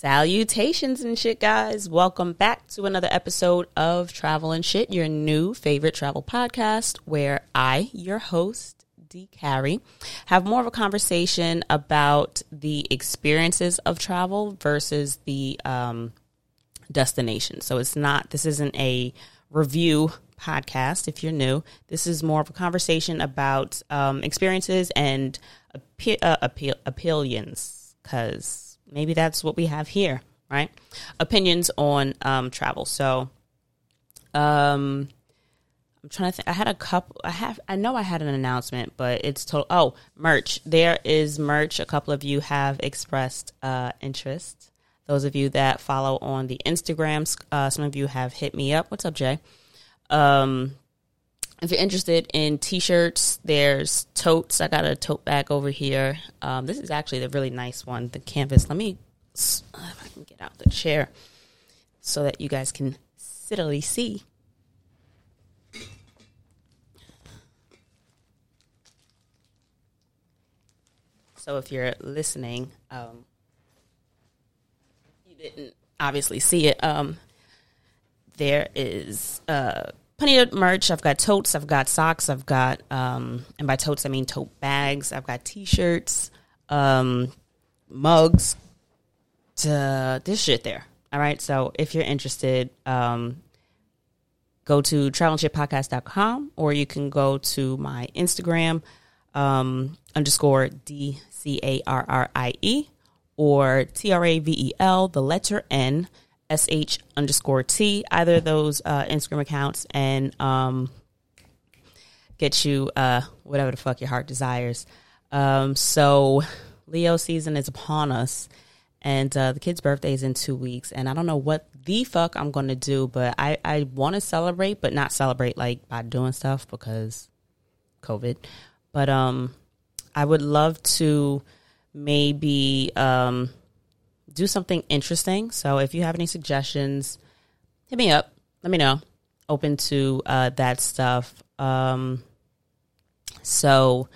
Salutations and shit, guys. Welcome back to another episode of Travel and Shit, your new favorite travel podcast, where I, your host, D. Carrie, have more of a conversation about the experiences of travel versus the um, destination. So it's not, this isn't a review podcast if you're new. This is more of a conversation about um, experiences and appe- uh, appeal- opinions, because maybe that's what we have here, right? Opinions on um, travel. So, um, I'm trying to think. I had a couple. I have. I know I had an announcement, but it's total. Oh, merch. There is merch. A couple of you have expressed uh, interest. Those of you that follow on the Instagrams, uh, some of you have hit me up. What's up, Jay? Um, if you're interested in t-shirts there's totes. I got a tote bag over here. Um, this is actually the really nice one the canvas. Let me if i can get out the chair so that you guys can sittily see. So if you're listening um, you didn't obviously see it um, there is uh, plenty of merch. I've got totes, I've got socks, I've got, um, and by totes I mean tote bags. I've got t-shirts, um, mugs, to this shit there. All right. So if you're interested, um, go to travelandshitpodcast.com or you can go to my Instagram, um, underscore D C A R R I E or T R A V E L, the letter N sh underscore t either of those uh, instagram accounts and um, get you uh, whatever the fuck your heart desires. Um, so leo season is upon us and uh, the kid's birthday is in two weeks and i don't know what the fuck i'm gonna do but i, I want to celebrate but not celebrate like by doing stuff because covid. But um i would love to maybe um do something interesting. So if you have any suggestions, hit me up. Let me know. Open to uh, that stuff. Um, so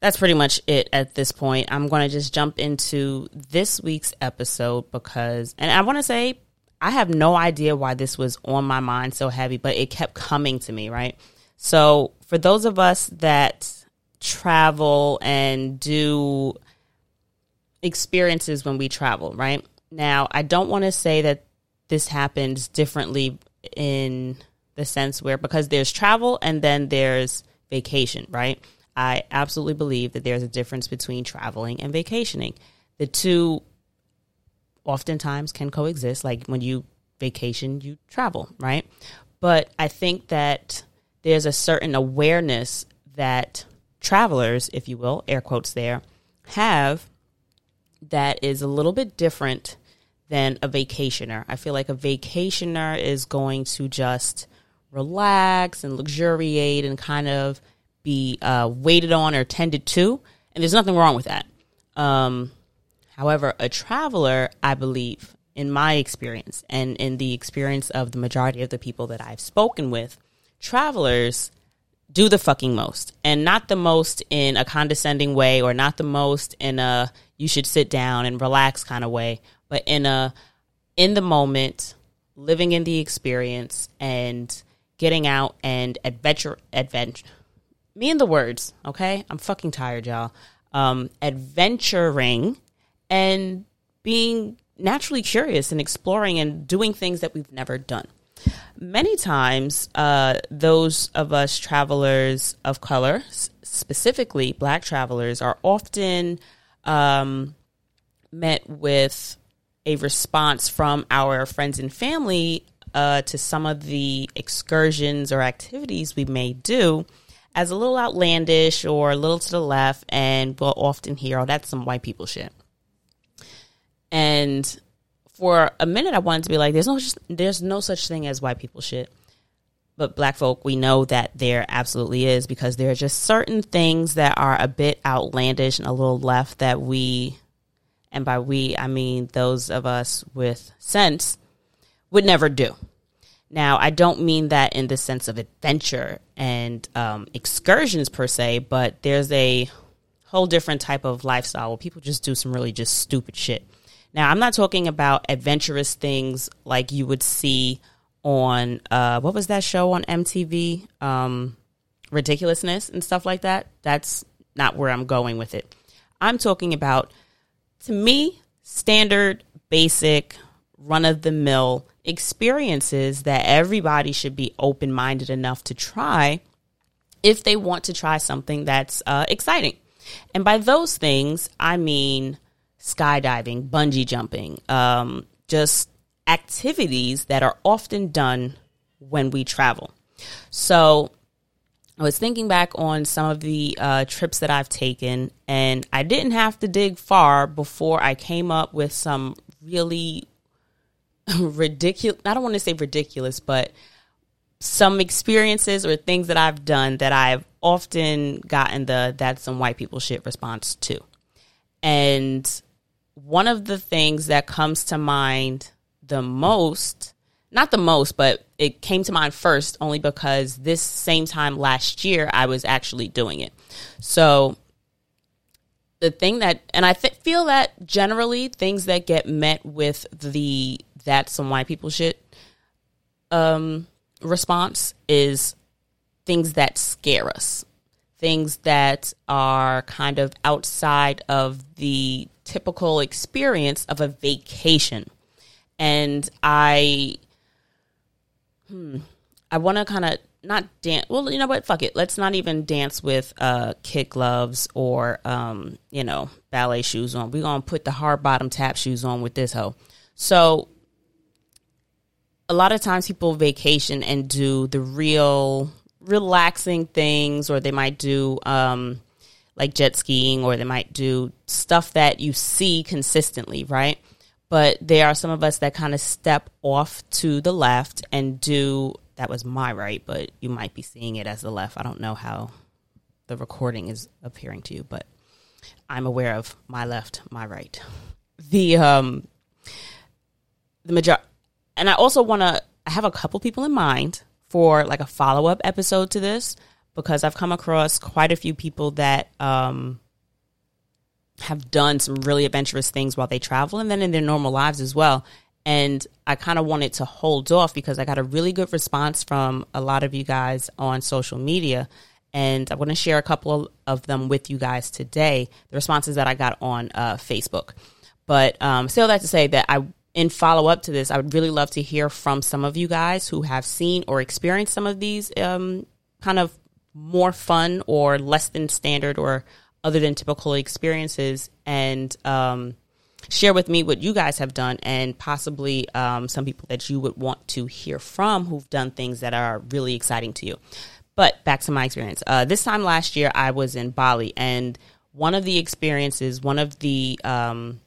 that's pretty much it at this point. I'm going to just jump into this week's episode because, and I want to say, I have no idea why this was on my mind so heavy, but it kept coming to me, right? So for those of us that travel and do experiences when we travel, right? Now, I don't want to say that this happens differently in the sense where because there's travel and then there's vacation, right? I absolutely believe that there's a difference between traveling and vacationing. The two oftentimes can coexist. Like when you vacation, you travel, right? But I think that there's a certain awareness that travelers, if you will, air quotes there, have that is a little bit different than a vacationer. I feel like a vacationer is going to just relax and luxuriate and kind of be uh, waited on or tended to. And there's nothing wrong with that. Um, however, a traveler, I believe, in my experience and in the experience of the majority of the people that I've spoken with, travelers do the fucking most and not the most in a condescending way or not the most in a you should sit down and relax kind of way. But in a in the moment living in the experience and getting out and adventure adventure me and the words okay? I'm fucking tired y'all. Um adventuring and being naturally curious and exploring and doing things that we've never done. Many times, uh, those of us travelers of color, specifically black travelers, are often um, met with a response from our friends and family uh, to some of the excursions or activities we may do as a little outlandish or a little to the left, and we'll often hear, oh, that's some white people shit. And for a minute I wanted to be like, there's no there's no such thing as white people shit. But black folk, we know that there absolutely is because there are just certain things that are a bit outlandish and a little left that we, and by we, I mean those of us with sense, would never do. Now, I don't mean that in the sense of adventure and um, excursions per se, but there's a whole different type of lifestyle where people just do some really just stupid shit. Now, I'm not talking about adventurous things like you would see on uh, what was that show on MTV? Um, ridiculousness and stuff like that. That's not where I'm going with it. I'm talking about, to me, standard, basic, run of the mill experiences that everybody should be open minded enough to try if they want to try something that's uh, exciting. And by those things, I mean skydiving, bungee jumping, um, just activities that are often done when we travel. So I was thinking back on some of the uh, trips that I've taken, and I didn't have to dig far before I came up with some really ridiculous, I don't want to say ridiculous, but some experiences or things that I've done that I've often gotten the that's some white people shit response to. And one of the things that comes to mind the most, not the most, but it came to mind first only because this same time last year I was actually doing it. So the thing that, and I th- feel that generally things that get met with the that's some white people shit um, response is things that scare us, things that are kind of outside of the typical experience of a vacation. And I, hmm, I want to kind of not dance. Well, you know what? Fuck it. Let's not even dance with uh, kid gloves or, um, you know, ballet shoes on. We're to put the hard bottom tap shoes on with this hoe. So a lot of times people vacation and do the real relaxing things, or they might do um, like jet skiing, or they might do stuff that you see consistently, right? But there are some of us that kind of step off to the left and do that was my right, but you might be seeing it as the left. I don't know how the recording is appearing to you, but I'm aware of my left, my right. The um the major and I also want to I have a couple people in mind for like a follow up episode to this because I've come across quite a few people that um, have done some really adventurous things while they travel and then in their normal lives as well. And I kind of wanted to hold off because I got a really good response from a lot of you guys on social media. And I want to share a couple of them with you guys today, the responses that I got on uh, Facebook. But um, still, that to say that I in follow up to this, I would really love to hear from some of you guys who have seen or experienced some of these um, kind of more fun or less than standard or other than typical experiences and um, share with me what you guys have done and possibly um, some people that you would want to hear from who've done things that are really exciting to you. But back to my experience. Uh, this time last year, I was in Bali, and one of the experiences, one of the um,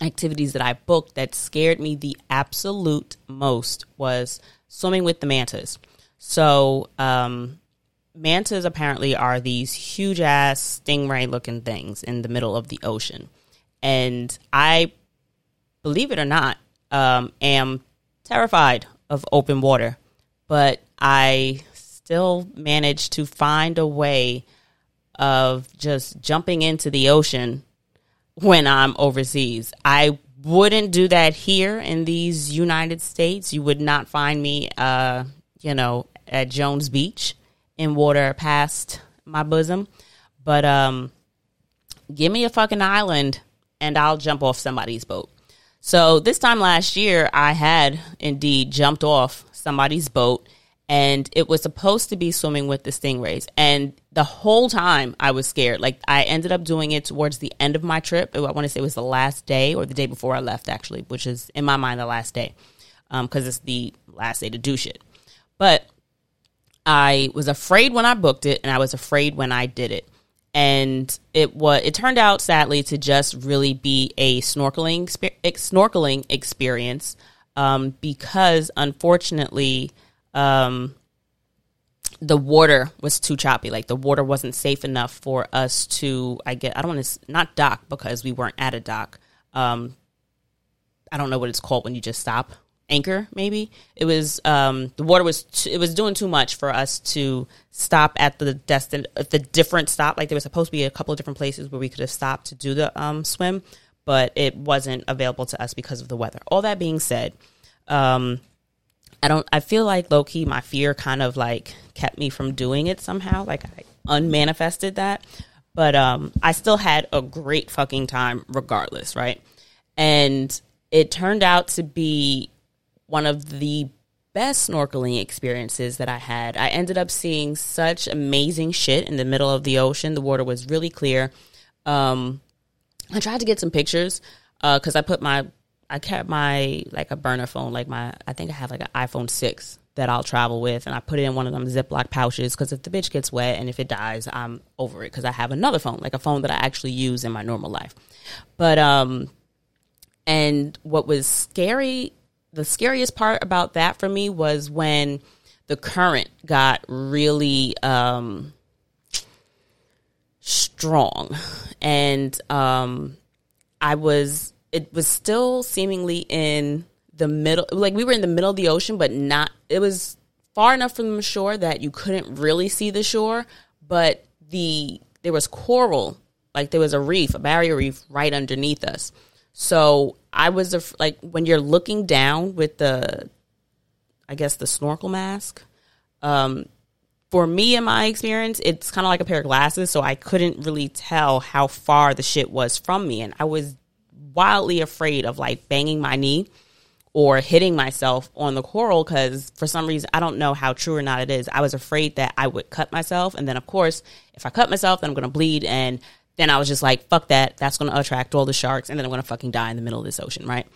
activities that I booked that scared me the absolute most was swimming with the mantas. So, um, mantas apparently are these huge ass stingray looking things in the middle of the ocean. And I, believe it or not, um, am terrified of open water, but I still managed to find a way of just jumping into the ocean when I'm overseas. I wouldn't do that here in these United States. You would not find me, uh, you know, at Jones Beach in water past my bosom. But um, give me a fucking island and I'll jump off somebody's boat. So this time last year, I had indeed jumped off somebody's boat and it was supposed to be swimming with the stingrays. And the whole time I was scared. Like I ended up doing it towards the end of my trip. I want to say it was the last day or the day before I left, actually, which is in my mind the last day because um, it's the last day to do shit. But I was afraid when I booked it, and I was afraid when I did it. And it was it turned out sadly to just really be a snorkeling snorkeling experience um, because unfortunately um, the water was too choppy. Like the water wasn't safe enough for us to, I get, I don't want to, not dock because we weren't at a dock. Um, I don't know what it's called when you just stop. Anchor, maybe it was. Um, the water was it was doing too much for us to stop at the destin the different stop. Like there was supposed to be a couple of different places where we could have stopped to do the um, swim, but it wasn't available to us because of the weather. All that being said, um, I don't. I feel like low key, my fear kind of like kept me from doing it somehow. Like I unmanifested that, but um, I still had a great fucking time regardless, right? And it turned out to be one of the best snorkeling experiences that I had. I ended up seeing such amazing shit in the middle of the ocean. The water was really clear. Um, I tried to get some pictures because uh, I put my I kept my like a burner phone, like my I think I have like an iPhone six that I'll travel with, and I put it in one of them Ziploc pouches because if the bitch gets wet and if it dies, I'm over it because I have another phone, like a phone that I actually use in my normal life. But um, and what was scary, the scariest part about that for me was when the current got really um strong, and um, I was it was still seemingly in the middle like we were in the middle of the ocean but not it was far enough from the shore that you couldn't really see the shore but the there was coral like there was a reef a barrier reef right underneath us so i was a, like when you're looking down with the i guess the snorkel mask um for me in my experience it's kind of like a pair of glasses so i couldn't really tell how far the shit was from me and i was wildly afraid of like banging my knee or hitting myself on the coral because for some reason I don't know how true or not it is. I was afraid that I would cut myself, and then of course, if I cut myself, then I'm going to bleed, and then I was just like, "Fuck that! That's going to attract all the sharks, and then I'm going to fucking die in the middle of this ocean, right?"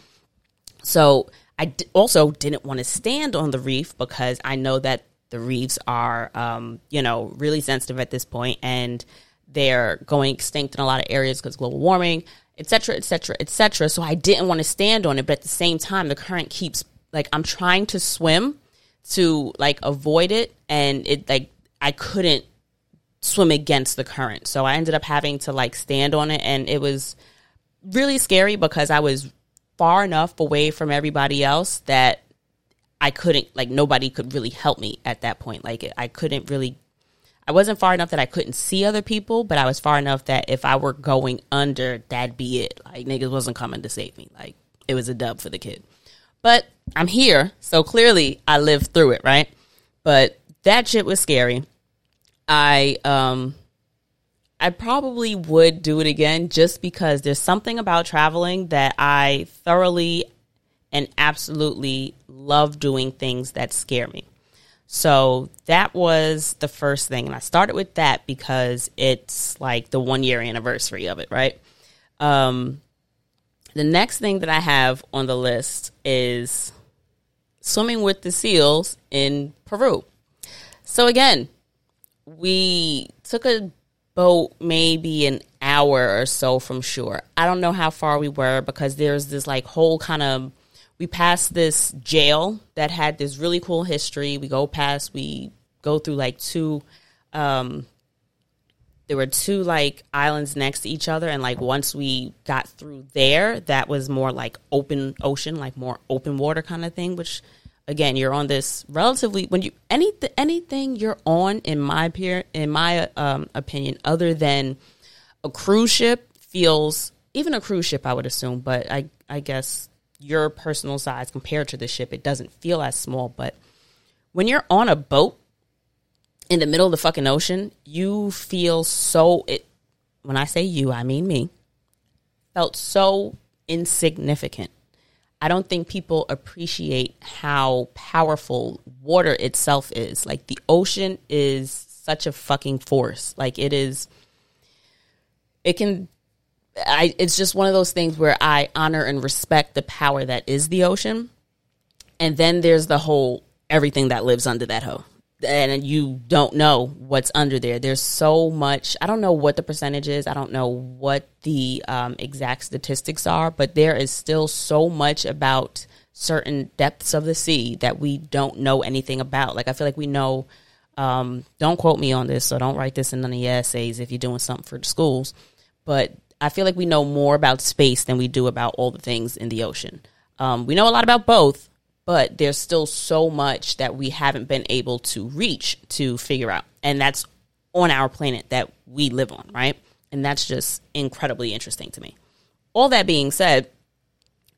So I d- also didn't want to stand on the reef because I know that the reefs are, um, you know, really sensitive at this point, and they're going extinct in a lot of areas because global warming etc., etc., etc. So I didn't want to stand on it, but at the same time, the current keeps like I'm trying to swim to like avoid it, and it like I couldn't swim against the current, so I ended up having to like stand on it, and it was really scary because I was far enough away from everybody else that I couldn't like nobody could really help me at that point. Like I couldn't really I wasn't far enough that I couldn't see other people, but I was far enough that if I were going under, that'd be it. Like niggas wasn't coming to save me. Like it was a dub for the kid. But I'm here, so clearly I lived through it, right? But that shit was scary. I um I probably would do it again just because there's something about traveling that I thoroughly and absolutely love doing things that scare me. So that was the first thing. And I started with that because it's like the one year anniversary of it, right? Um, the next thing that I have on the list is swimming with the seals in Peru. So again, we took a boat maybe an hour or so from shore. I don't know how far we were because there's this like whole kind of we passed this jail that had this really cool history. We go past, we go through like two, um, there were two like islands next to each other. And like once we got through there, that was more like open ocean, like more open water kind of thing, which again, you're on this relatively, when you, any, anything you're on in my peer, in my um, opinion, other than a cruise ship feels, even a cruise ship, I would assume, but I, I guess your personal size compared to the ship, it doesn't feel as small. But when you're on a boat in the middle of the fucking ocean, you feel so. It, when I say you, I mean me. Felt so insignificant. I don't think people appreciate how powerful water itself is. Like the ocean is such a fucking force. Like it is. It can I it's just one of those things where I honor and respect the power that is the ocean. And then there's the whole everything that lives under that hoe. And you don't know what's under there. There's so much. I don't know what the percentage is. I don't know what the um, exact statistics are, but there is still so much about certain depths of the sea that we don't know anything about. Like I feel like we know. Um, don't quote me on this, so don't write this in none of your essays if you're doing something for the schools. But I feel like we know more about space than we do about all the things in the ocean. Um, we know a lot about both, but there's still so much that we haven't been able to reach to figure out. And that's on our planet that we live on, right? And that's just incredibly interesting to me. all that being said,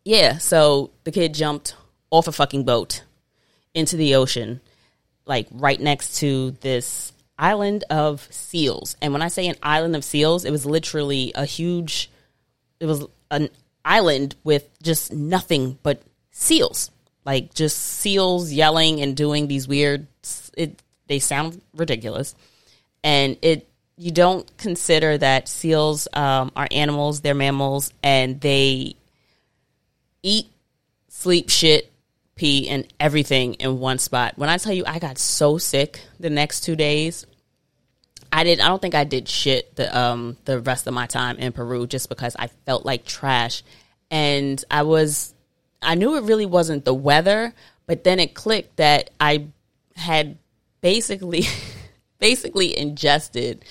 yeah, so the kid jumped off a fucking boat into the ocean, like right next to this island of seals. And when I say an island of seals, it was literally a huge, it was an island with just nothing but seals. Like just seals yelling and doing these weird, it, they sound ridiculous. And it, you don't consider that seals um, are animals, they're mammals, and they eat, sleep, shit, pee, and everything in one spot. When I tell you I got so sick the next two days, I did. I don't think I did shit the um the rest of my time in Peru just because I felt like trash, and I was. I knew it really wasn't the weather, but then it clicked that I had basically basically ingested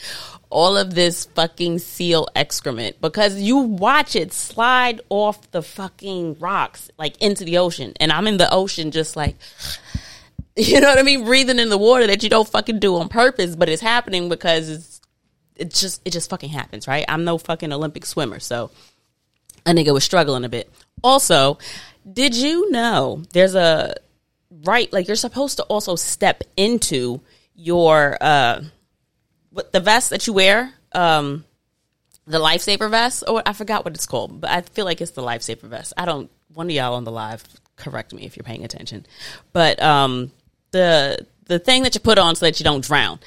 all of this fucking seal excrement because you watch it slide off the fucking rocks like into the ocean. And I'm in the ocean just like you know what I mean? Breathing in the water that you don't fucking do on purpose but it's happening because it's it just it just fucking happens right? I'm no fucking Olympic swimmer so a nigga was struggling a bit also did you know there's a right like you're supposed to also step into your uh what the vest that you wear, um, the lifesaver vest, or I forgot what it's called, but I feel like it's the lifesaver vest. I don't. One of y'all on the live correct me if you're paying attention, but um, the the thing that you put on so that you don't drown.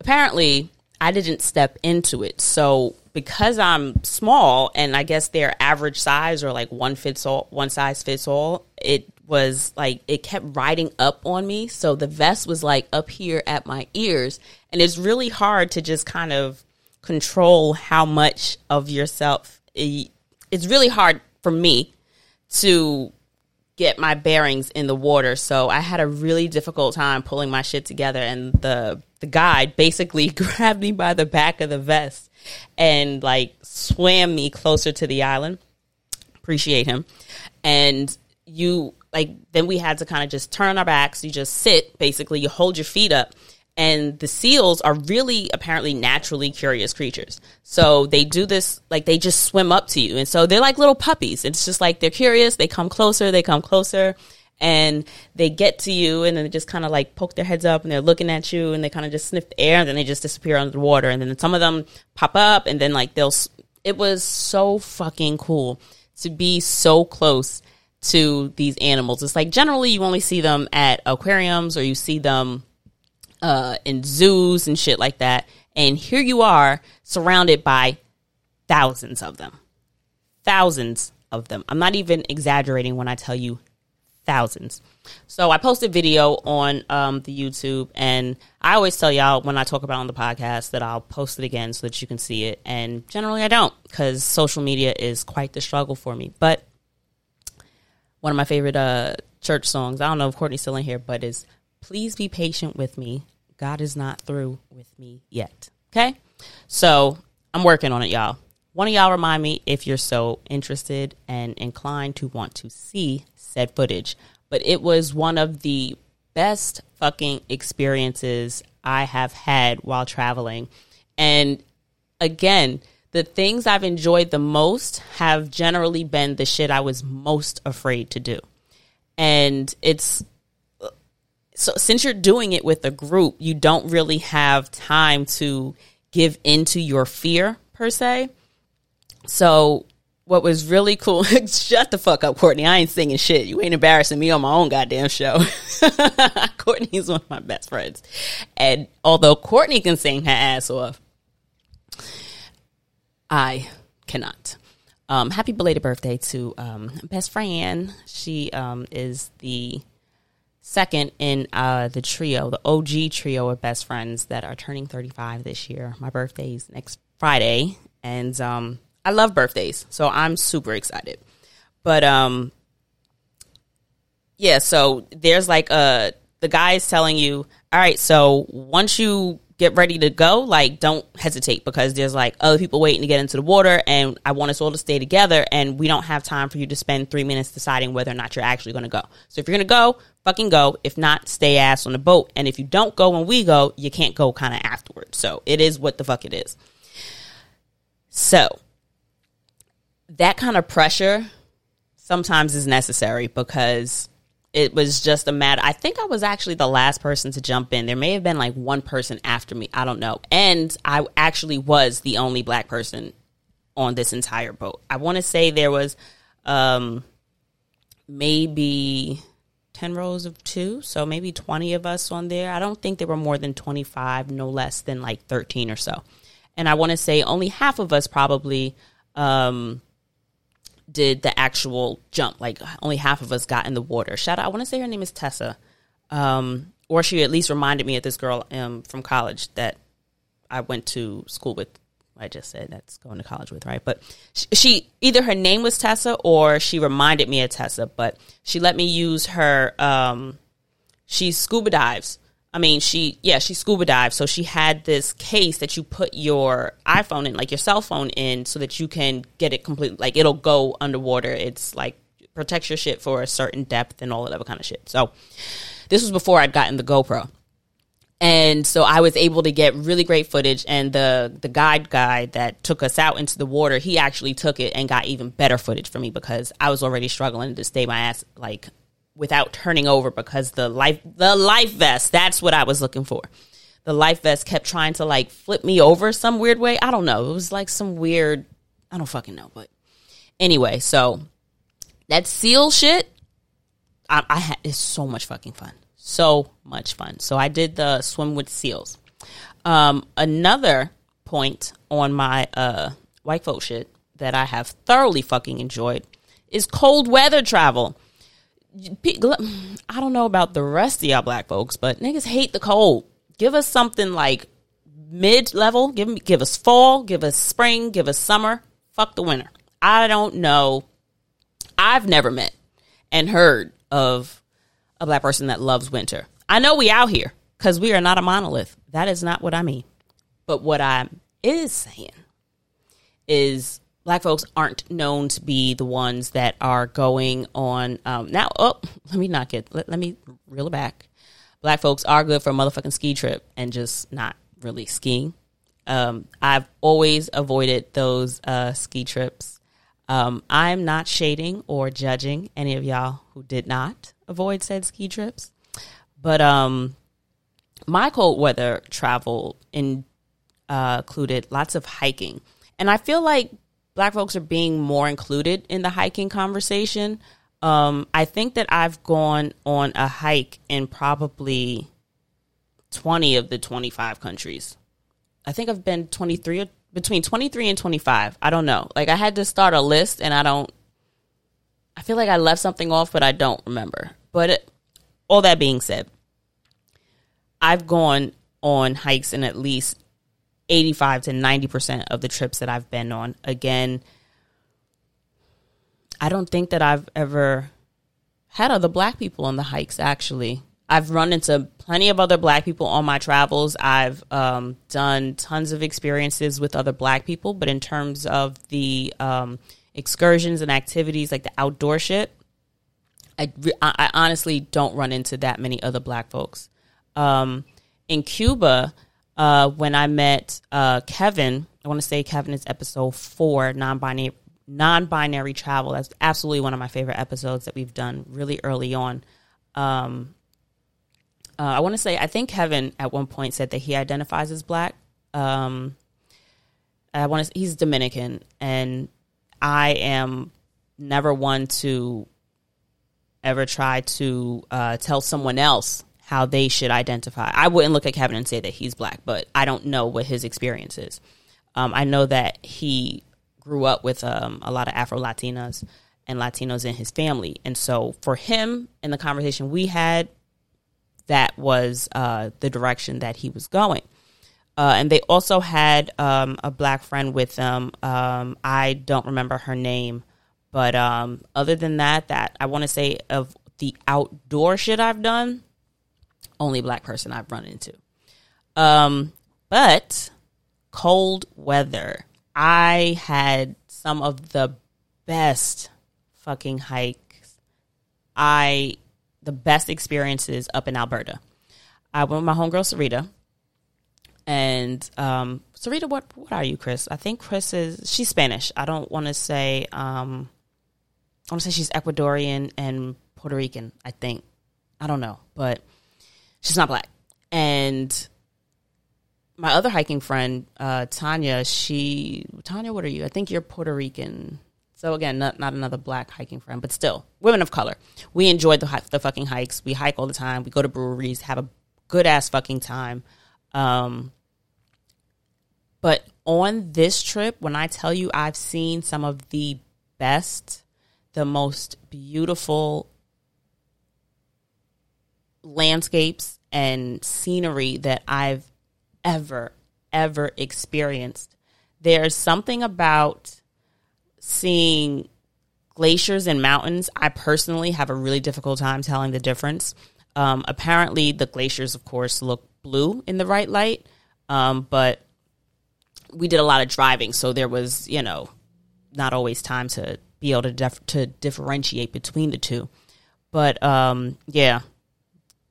Apparently, I didn't step into it, so because I'm small and I guess they're average size or like one fits all, one size fits all. It was like it kept riding up on me. So the vest was like up here at my ears. And it's really hard to just kind of control how much of yourself. Eh, it's really hard for me to get my bearings in the water. So I had a really difficult time pulling my shit together. And the, the guide basically grabbed me by the back of the vest and like swam me closer to the island. Appreciate him. And you like then we had to kind of just turn our backs. You just sit, basically, you hold your feet up. And the seals are really apparently naturally curious creatures. So they do this, like they just swim up to you. And so they're like little puppies. It's just like they're curious. They come closer, they come closer and they get to you and then they just kind of like poke their heads up and they're looking at you and they kind of just sniff the air and then they just disappear under the water and then some of them pop up and then like they'll it was so fucking cool to be so close to these animals. It's like generally you only see them at aquariums or you see them uh, in zoos and shit like that. And here you are surrounded by thousands of them. Thousands of them. I'm not even exaggerating when I tell you thousands. So I posted a video on um, the YouTube, and I always tell y'all when I talk about on the podcast that I'll post it again so that you can see it. And generally, I don't because social media is quite the struggle for me. But one of my favorite uh, church songs. I don't know if Courtney's still in here, but is "Please be patient with me. God is not through with me yet." Okay, so I'm working on it, y'all. One of y'all remind me if you're so interested and inclined to want to see said footage. But it was one of the best fucking experiences I have had while traveling. And again, the things I've enjoyed the most have generally been the shit I was most afraid to do. And it's so since you're doing it with a group, you don't really have time to give into your fear per se. So what was really cool shut the fuck up courtney i ain't singing shit you ain't embarrassing me on my own goddamn show courtney's one of my best friends and although courtney can sing her ass off I cannot. Um, happy belated birthday to um, best friend. She um, is the second in uh, the trio, the OG trio of best friends that are turning 35 this year. My birthday is next Friday, and um, I love birthdays, so I'm super excited. But um, yeah, so there's like a uh, the guy is telling you, all right, so once you get ready to go, like don't hesitate because there's like other people waiting to get into the water and I want us all to stay together and we don't have time for you to spend three minutes deciding whether or not you're actually gonna go. So if you're gonna go, fucking go. If not, stay ass on the boat. And if you don't go when we go, you can't go kind of afterwards. So it is what the fuck it is. So that kind of pressure sometimes is necessary because it was just a matter. I think I was actually the last person to jump in. There may have been like one person after me. I don't know. And I actually was the only black person on this entire boat. I want to say there was um, maybe 10 rows of two, so maybe 20 of us on there. I don't think there were more than 25, no less than like 13 or so. And I want to say only half of us probably um, did the actual jump. Like only half of us got in the water. Shout out, I want to say her name is Tessa. Um, or she at least reminded me of this girl um, from college that I went to school with I just said that's going to college with, right? But she, she, either her name was Tessa or she reminded me of Tessa, but she let me use her. Um, she scuba dives. I mean, she yeah, she scuba dives. So she had this case that you put your iPhone in, like your cell phone in, so that you can get it completely. Like it'll go underwater. It's like protects your shit for a certain depth and all that other kind of shit. So this was before I'd gotten the GoPro and so I was able to get really great footage. And the the guide guy that took us out into the water, he actually took it and got even better footage for me because I was already struggling to stay my ass like without turning over because the life the life vest that's what I was looking for. The life vest kept trying to like flip me over some weird way. I don't know. It was like some weird. I don't fucking know, but anyway, so that seal shit, I, I had is so much fucking fun so much fun. So I did the swim with seals. Um, another point on my uh, white folk shit that I have thoroughly fucking enjoyed is cold weather travel. I don't know about the rest of y'all black folks, but niggas hate the cold. Give us something like mid level. Give me, give us fall. Give us spring. Give us summer. Fuck the winter. I don't know. I've never met and heard of a black person that loves winter. I know we out here because we are not a monolith. That is not what I mean. But what I is saying is black folks aren't known to be the ones that are going on um, now oh let me not get let, let me reel it back black folks are good for a motherfucking ski trip and just not really skiing um, i've always avoided those uh, ski trips um, i'm not shading or judging any of y'all who did not avoid said ski trips. But um, my cold weather travel in, uh, included lots of hiking, and I feel like Black folks are being more included in the hiking conversation. Um, I think that I've gone on a hike in probably twenty of the twenty-five countries. I think I've been twenty-three or between 23 and 25. I don't know. Like I had to start a list and I don't I feel like I left something off but I don't remember. But all that being said, I've gone on hikes in at least 85 to 90% of the trips that I've been on. Again, I don't think that I've ever had other black people on the hikes, actually. I've run into plenty of other black people on my travels. I've um, done tons of experiences with other black people, but in terms of the um, excursions and activities like the outdoor shit, I, I honestly don't run into that many other black folks. Um, in Cuba, uh, when I met uh, Kevin, I want to say Kevin is episode four, non-binary non-binary travel. That's absolutely one of my favorite episodes that we've done really early on. Um, uh, I want to say I think Kevin at one point said that he identifies as black. Um, I want to. He's Dominican, and I am never one to ever try to uh, tell someone else how they should identify. I wouldn't look at Kevin and say that he's black, but I don't know what his experience is. Um, I know that he grew up with um, a lot of Afro Latinas and Latinos in his family. And so for him, in the conversation we had, that was uh, the direction that he was going. Uh, and they also had um, a black friend with them. Um, I don't remember her name, but um, other than that, that I want to say of the outdoor shit I've done, only black person I've run into. Um, but cold weather, I had some of the best fucking hikes. I the best experiences up in Alberta. I went with my homegirl Sarita, and um, Sarita, what what are you, Chris? I think Chris is she's Spanish. I don't want to say um I want to say she's Ecuadorian and Puerto Rican, I think. I don't know, but she's not black. And my other hiking friend, uh, Tanya, she Tanya, what are you? I think you're Puerto Rican. So again, not not another black hiking friend, but still women of color. We enjoy the the fucking hikes. We hike all the time. We go to breweries, have a good ass fucking time. Um, but on this trip, when I tell you I've seen some of the best, the most beautiful landscapes and scenery that I've ever, ever experienced. There's something about seeing glaciers and mountains. I personally have a really difficult time telling the difference. Um, apparently, the glaciers, of course, look blue in the right light, um, but we did a lot of driving, so there was, you know, not always time to be able to def- to differentiate between the two. But um, yeah,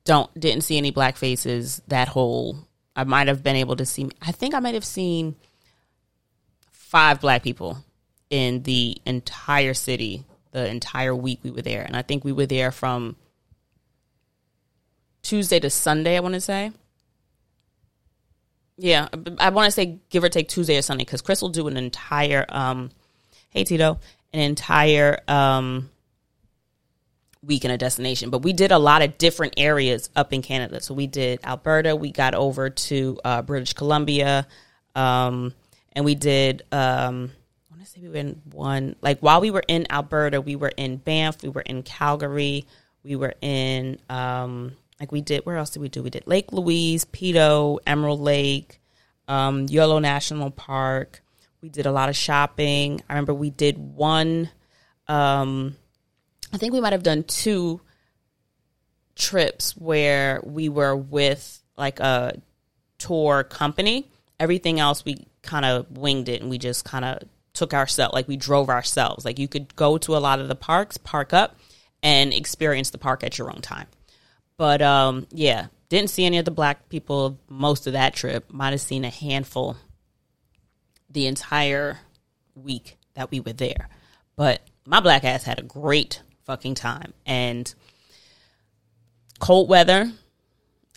don't didn't see any black faces that whole I might have been able to see I think I might have seen five black people in the entire city the entire week we were there. And I think we were there from Tuesday to Sunday, I want to say. Yeah, I want to say give or take Tuesday or Sunday because Chris will do an entire, um, hey Tito, an entire um, week in a destination, but we did a lot of different areas up in Canada. So we did Alberta, we got over to uh, British Columbia, um, and we did. Um, I want to say we were in one. Like while we were in Alberta, we were in Banff, we were in Calgary, we were in. Um, like we did. Where else did we do? We did Lake Louise, Peyto, Emerald Lake, um, Yoho National Park. We did a lot of shopping. I remember we did one. Um, I think we might have done two trips where we were with like a tour company. Everything else we kind of winged it and we just kind of took ourselves like we drove ourselves. Like you could go to a lot of the parks, park up and experience the park at your own time. But um yeah, didn't see any of the black people most of that trip. Might have seen a handful the entire week that we were there. But my black ass had a great fucking time. And cold weather,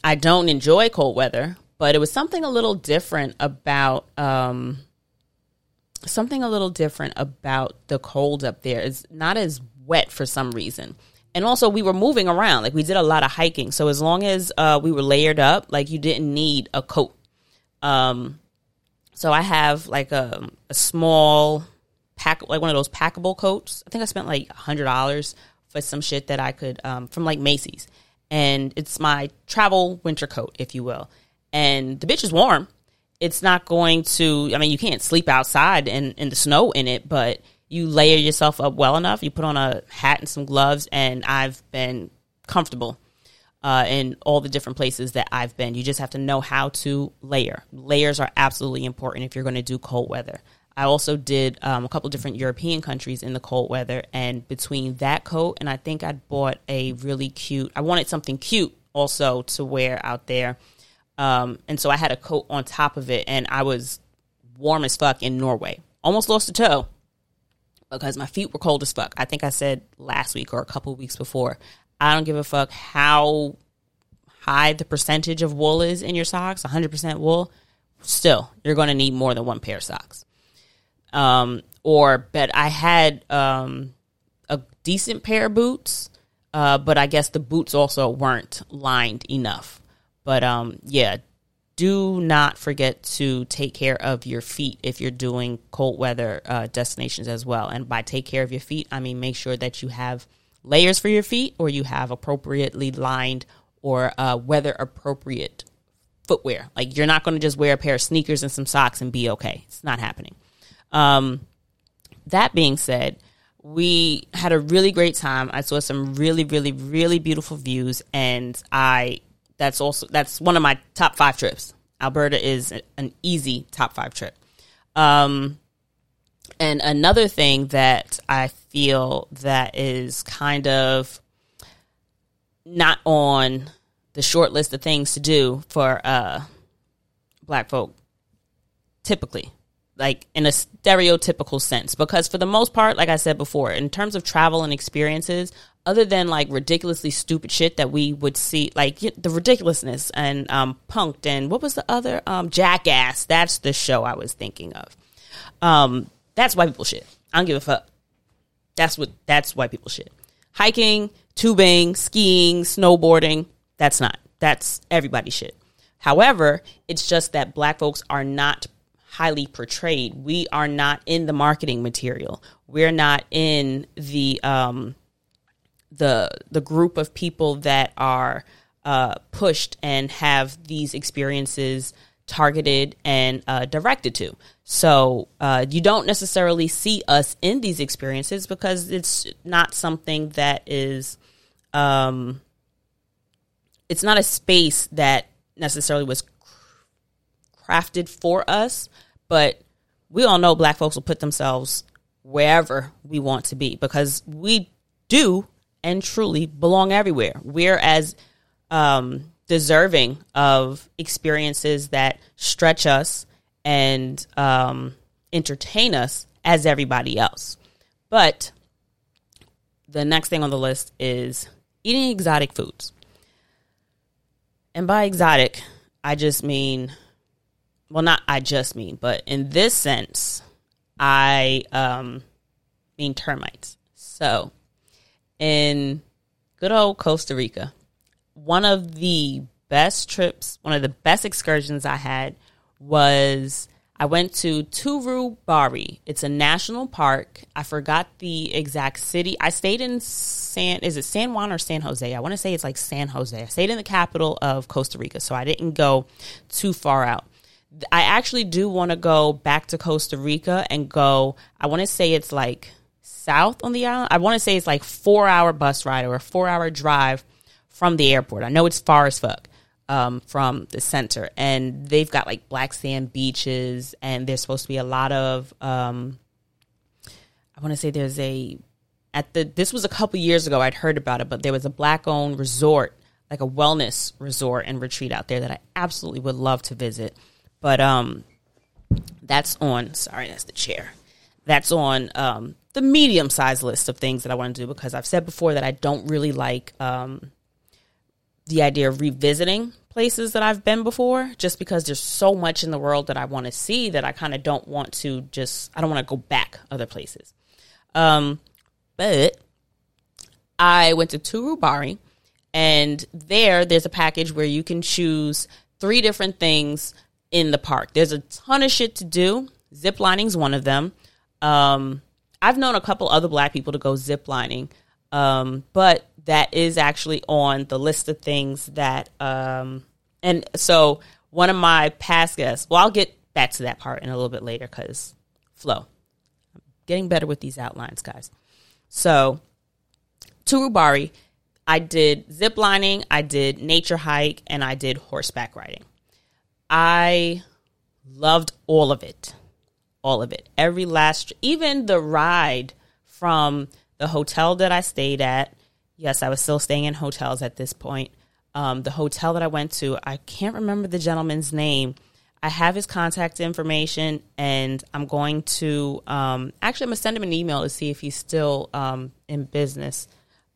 I don't enjoy cold weather, but it was something a little different about um, something a little different about the cold up there. It's not as wet for some reason. And also, we were moving around. Like, we did a lot of hiking. So, as long as uh, we were layered up, like, you didn't need a coat. Um, so, I have like a, a small pack like one of those packable coats. I think I spent like hundred dollars for some shit that I could um, from like Macy's, and it's my travel winter coat, if you will. And the bitch is warm. It's not going to. I mean, you can't sleep outside in in the snow in it, but you layer yourself up well enough. You put on a hat and some gloves, and I've been comfortable uh, in all the different places that I've been. You just have to know how to layer. Layers are absolutely important if you're going to do cold weather. I also did um, a couple different European countries in the cold weather, and between that coat and I think I bought a really cute. I wanted something cute also to wear out there, um, and so I had a coat on top of it, and I was warm as fuck in Norway. Almost lost a toe because my feet were cold as fuck. I think I said last week or a couple weeks before. I don't give a fuck how high the percentage of wool is in your socks, 100% wool. Still, you're going to need more than one pair of socks. Um, or but I had um, a decent pair of boots, uh, but I guess the boots also weren't lined enough. But um, yeah, do not forget to take care of your feet if you're doing cold weather uh, destinations as well. And by take care of your feet, I mean make sure that you have layers for your feet or you have appropriately lined or uh, weather appropriate footwear. Like you're not going to just wear a pair of sneakers and some socks and be okay. It's not happening. Um, that being said, we had a really great time. I saw some really, really, really beautiful views, and I that's also that's one of my top five trips. Alberta is an easy top five trip. Um, and another thing that I feel that is kind of not on the short list of things to do for uh, black folk typically, like in a stereotypical sense. Because for the most part, like I said before, in terms of travel and experiences, other than like ridiculously stupid shit that we would see, like the ridiculousness and um, Punk'd and what was the other um, Jackass? That's the show I was thinking of. Um, that's white people shit. I don't give a fuck. That's what that's white people shit. Hiking, tubing, skiing, snowboarding. That's not. That's everybody shit. However, it's just that black folks are not highly portrayed. We are not in the marketing material. We're not in the um, the the group of people that are uh, pushed and have these experiences targeted and uh, directed to. So uh, you don't necessarily see us in these experiences because it's not something that is, um, it's not a space that necessarily was crafted for us. But we all know Black folks will put themselves wherever we want to be because we do and truly belong everywhere. We're as um, deserving of experiences that stretch us and um, entertain us as everybody else. But the next thing on the list is eating exotic foods. And by exotic, I just mean, well, not I just mean, but in this sense, I um, mean termites. So in good old Costa Rica, one of the best trips, one of the best excursions I had was I went to Turu Bari. It's a national park. I forgot the exact city. I stayed in San is it San Juan or San Jose? I want to say it's like San Jose. I stayed in the capital of Costa Rica, so I didn't go too far out. I actually do want to go back to Costa Rica and go. I want to say it's like south on the island. I want to say it's like 4-hour bus ride or a 4-hour drive from the airport. I know it's far as fuck um, from the center, and they've got like black sand beaches, and there's supposed to be a lot of. Um, I want to say there's a at the this was a couple years ago. I'd heard about it, but there was a black owned resort, like a wellness resort and retreat out there that I absolutely would love to visit. But um, that's on. Sorry, that's the chair. That's on um, the medium sized list of things that I want to do because I've said before that I don't really like um, the idea of revisiting places that I've been before just because there's so much in the world that I want to see that I kind of don't want to just I don't want to go back other places. Um but I went to Turu Bari and there there's a package where you can choose three different things in the park. There's a ton of shit to do. Zip lining's one of them. Um I've known a couple other black people to go zip lining. Um, but that is actually on the list of things that um and so one of my past guests well i'll get back to that part in a little bit later because flow I'm getting better with these outlines guys. So Turu Bari i did zip lining i did nature hike and i did horseback riding. I loved all of it all of it. Every last even the ride from the hotel that i stayed at Yes, I was still staying in hotels at this point. Um, the hotel that I went to, I can't remember the gentleman's name. I have his contact information, and I'm going to um, actually I'm gonna send him an email to see if he's still um, in business.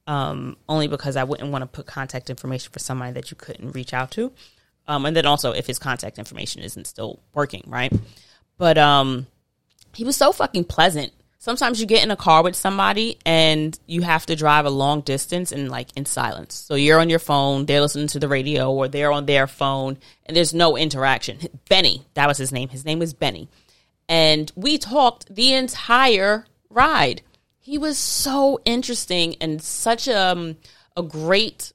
Um, only because I wouldn't want to put contact information for somebody that you couldn't reach out to, um, and then also if his contact information isn't still working, right? But um, he was so fucking pleasant sometimes you get in a car with somebody and you have to drive a long distance and like in silence. So you're on your phone, they're listening to the radio or they're on their phone and there's no interaction. Benny, that was his name. His name was Benny. And we talked the entire ride. He was so interesting and such a, um, a great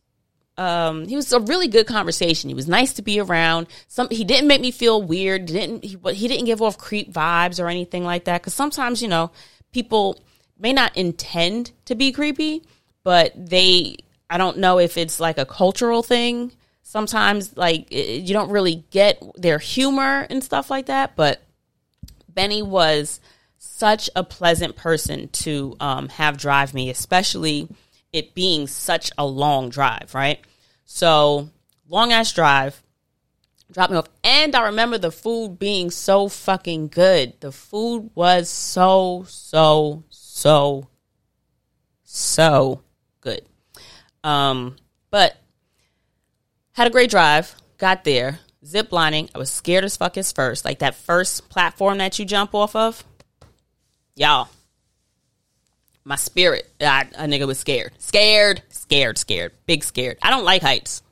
um, he was a really good conversation. He was nice to be around. Some he didn't make me feel weird. Didn't he? He didn't give off creep vibes or anything like that. Because sometimes you know people may not intend to be creepy, but they, I don't know if it's like a cultural thing. Sometimes, like, you don't really get their humor and stuff like that. But Benny was such a pleasant person to um, have drive me, especially it being such a long drive, right? So, long ass drive. Dropped me off. And I remember the food being so fucking good. The food was so, so, so, so good. Um, but had a great drive. Got there. Zip lining. I was scared as fuck as first. Like that first platform that you jump off of. Y'all. My spirit. I, a nigga was scared. Scared. Scared. Scared. Big scared. I don't like heights.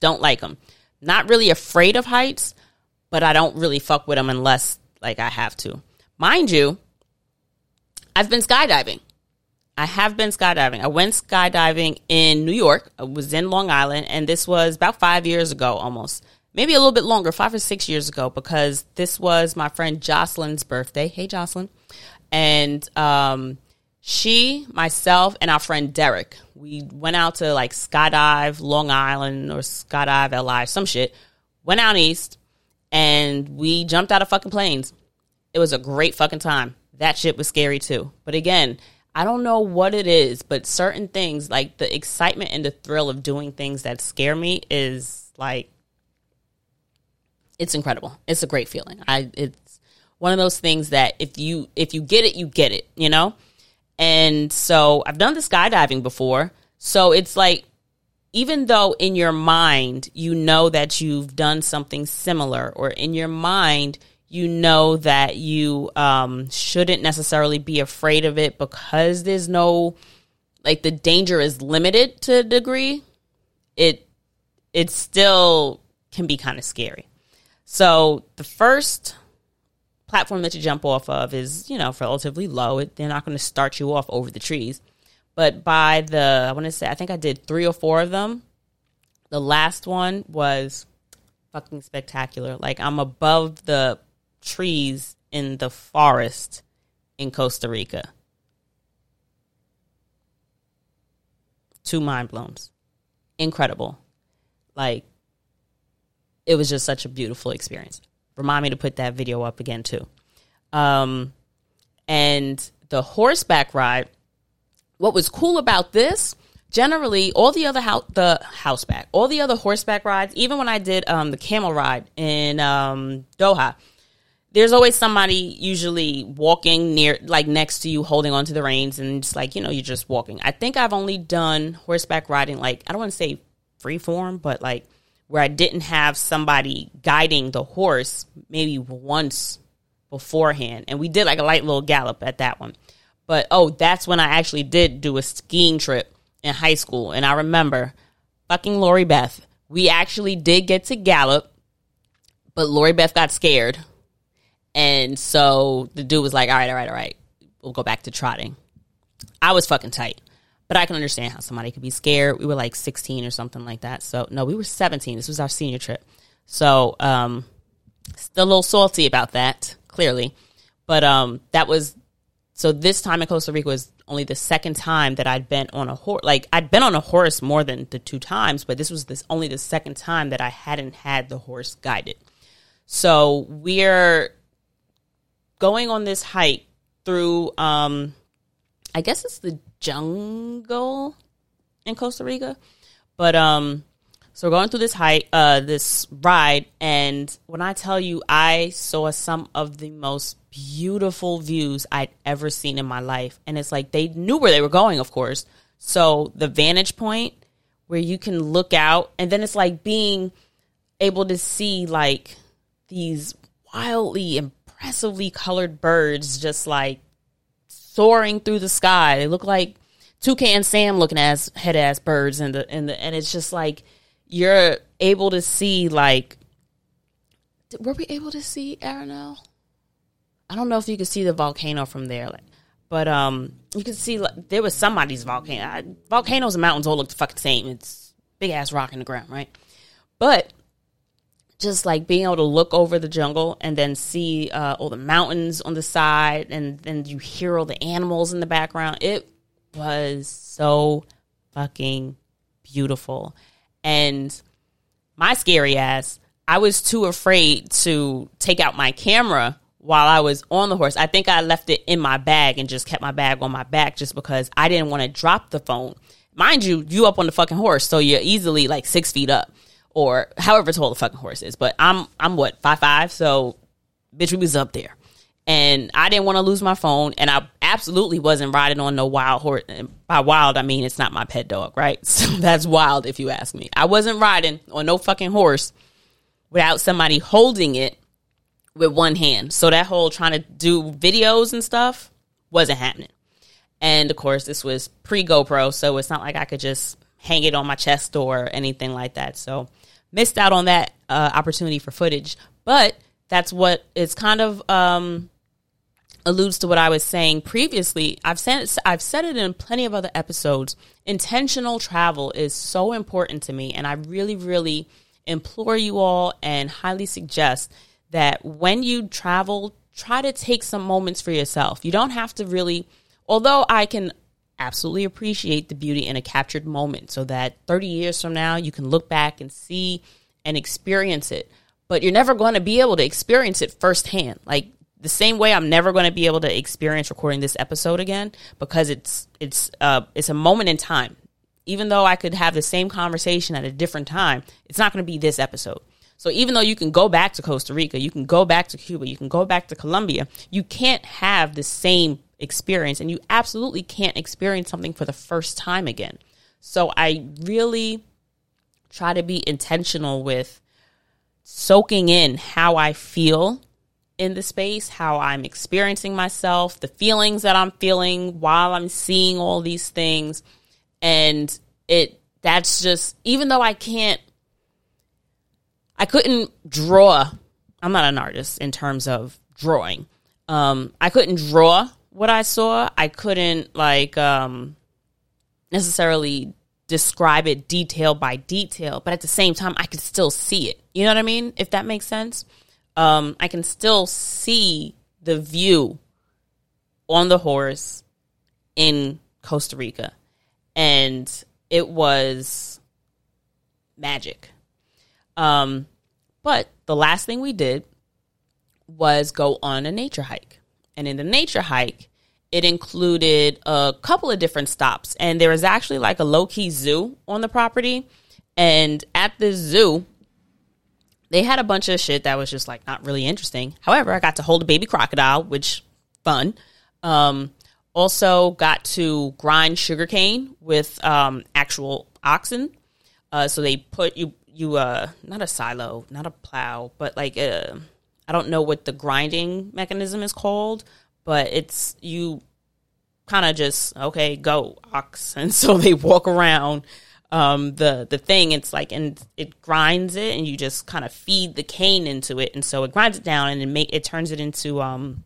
Don't like them not really afraid of heights, but I don't really fuck with them unless like I have to. Mind you, I've been skydiving. I have been skydiving. I went skydiving in New York. I was in Long Island, and this was about five years ago almost. Maybe a little bit longer, five or six years ago, because this was my friend Jocelyn's birthday. Hey, Jocelyn. And um, she, myself, and our friend Derek, we went out to like skydive Long Island or skydive LI, some shit. Went out east and we jumped out of fucking planes. It was a great fucking time. That shit was scary too. But again, I don't know what it is, but certain things like the excitement and the thrill of doing things that scare me is like it's incredible. It's a great feeling. I it's one of those things that if you if you get it, you get it, you know? And so I've done the skydiving before. So it's like, even though in your mind you know that you've done something similar, or in your mind you know that you um, shouldn't necessarily be afraid of it because there's no, like, the danger is limited to a degree, it it still can be kind of scary. So the first platform that you jump off of is, you know, relatively low. They're not going to start you off over the trees. But by the, I want to say, I think I did three or four of them. The last one was fucking spectacular. Like I'm above the trees in the forest in Costa Rica. Two mind blowns. Incredible. Like it was just such a beautiful experience remind me to put that video up again too. Um, and the horseback ride. What was cool about this? Generally, all the other house, the houseback, all the other horseback rides, even when I did um, the camel ride in um, Doha, there's always somebody usually walking near, like next to you, holding onto the reins, and just like you know, you're just walking. I think I've only done horseback riding, like I don't want to say free form, but like where I didn't have somebody guiding the horse maybe once beforehand. And we did like a light little gallop at that one. But oh, that's when I actually did do a skiing trip in high school. And I remember fucking Lori Beth. We actually did get to gallop, but Lori Beth got scared. And so the dude was like, all right, all right, all right, we'll go back to trotting. I was fucking tight. But I can understand how somebody could be scared. We were like 16 or something like that. So no, we were 17. This was our senior trip. So um still a little salty about that, clearly. But um that was so this time in Costa Rica was only the second time that I'd been on a horse. Like I'd been on a horse more than the two times, but this was this only the second time that I hadn't had the horse guided. So we're going on this hike through um I guess it's the jungle in Costa Rica. But um so we're going through this hike, uh, this ride, and when I tell you, I saw some of the most beautiful views I'd ever seen in my life, and it's like they knew where they were going, of course. So the vantage point where you can look out, and then it's like being able to see like these wildly, impressively colored birds, just like soaring through the sky. They look like Toucan Sam looking as head ass birds and the and the and it's just like you're able to see like were we able to see Arenal? I don't know if you could see the volcano from there, like, but um, you could see like, there was somebody's volcano. I, volcanoes and mountains all look the fucking same. It's big ass rock in the ground, right? But just like being able to look over the jungle and then see uh, all the mountains on the side, and then you hear all the animals in the background. It was so fucking beautiful. And my scary ass, I was too afraid to take out my camera while I was on the horse. I think I left it in my bag and just kept my bag on my back just because I didn't want to drop the phone. Mind you, you up on the fucking horse, so you're easily like six feet up or however tall the fucking horse is. But I'm I'm what five five, so bitch, we was up there, and I didn't want to lose my phone, and I absolutely wasn't riding on no wild horse. By wild, I mean it's not my pet dog, right? So that's wild if you ask me. I wasn't riding on no fucking horse without somebody holding it with one hand. So that whole trying to do videos and stuff wasn't happening. And of course, this was pre GoPro, so it's not like I could just hang it on my chest or anything like that. So missed out on that uh, opportunity for footage. But that's what it's kind of um, alludes to what I was saying previously. I've said I've said it in plenty of other episodes. Intentional travel is so important to me, and I really, really implore you all and highly suggest that when you travel, try to take some moments for yourself. You don't have to really, although I can absolutely appreciate the beauty in a captured moment so that 30 years from now you can look back and see and experience it. But you're never going to be able to experience it firsthand. Like the same way I'm never going to be able to experience recording this episode again because it's it's uh it's a moment in time. Even though I could have the same conversation at a different time, it's not going to be this episode. So even though you can go back to Costa Rica, you can go back to Cuba, you can go back to Colombia, you can't have the same experience and you absolutely can't experience something for the first time again. So I really try to be intentional with soaking in how I feel in the space, how I'm experiencing myself, the feelings that I'm feeling while I'm seeing all these things. And it that's just even though I can't I couldn't draw. I'm not an artist in terms of drawing. Um, I couldn't draw what I saw. I couldn't like um, necessarily describe it detail by detail, but at the same time, I could still see it. You know what I mean? If that makes sense. Um, I can still see the view on the horse in Costa Rica, and it was magic. Um, but the last thing we did was go on a nature hike. And in the nature hike, it included a couple of different stops. And there was actually like a low key zoo on the property. And at the zoo, they had a bunch of shit that was just like not really interesting. However, I got to hold a baby crocodile, which fun. Um, also got to grind sugarcane with um, actual oxen. Uh, so they put you you uh not a silo, not a plow, but like a I don't know what the grinding mechanism is called, but it's you kind of just okay go ox, and so they walk around um the the thing. It's like and it grinds it, and you just kind of feed the cane into it, and so it grinds it down, and it make it turns it into um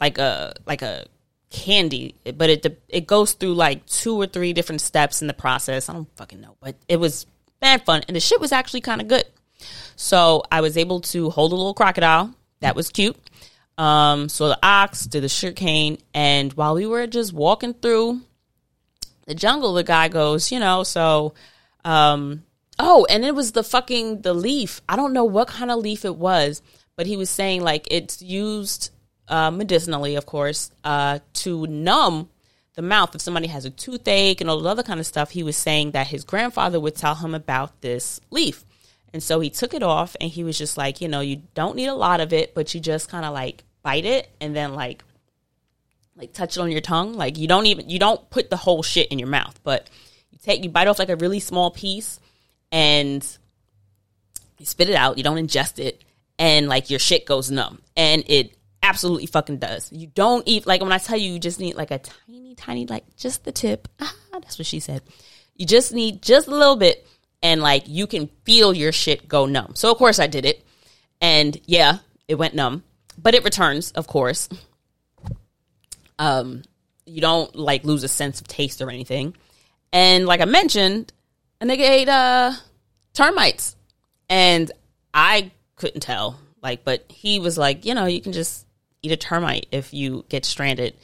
like a like a candy, but it it goes through like two or three different steps in the process. I don't fucking know, but it was bad fun, and the shit was actually kind of good. So I was able to hold a little crocodile. That was cute. Um, so the ox did the sugar cane, and while we were just walking through the jungle, the guy goes, you know, so, um, oh, and it was the fucking the leaf. I don't know what kind of leaf it was, but he was saying like it's used uh, medicinally, of course, uh, to numb the mouth if somebody has a toothache and all the other kind of stuff he was saying that his grandfather would tell him about this leaf and so he took it off and he was just like you know you don't need a lot of it but you just kind of like bite it and then like like touch it on your tongue like you don't even you don't put the whole shit in your mouth but you take you bite off like a really small piece and you spit it out you don't ingest it and like your shit goes numb and it absolutely fucking does. You don't eat like when I tell you you just need like a tiny, tiny, like just the tip. Ah, that's what she said. You just need just a little bit, and like you can feel your shit go numb. So of course I did it, and yeah, it went numb, but it returns, of course. Um, you don't like lose a sense of taste or anything, and like I mentioned, a nigga ate uh termites, and I couldn't tell like but he was like you know you can just eat a termite if you get stranded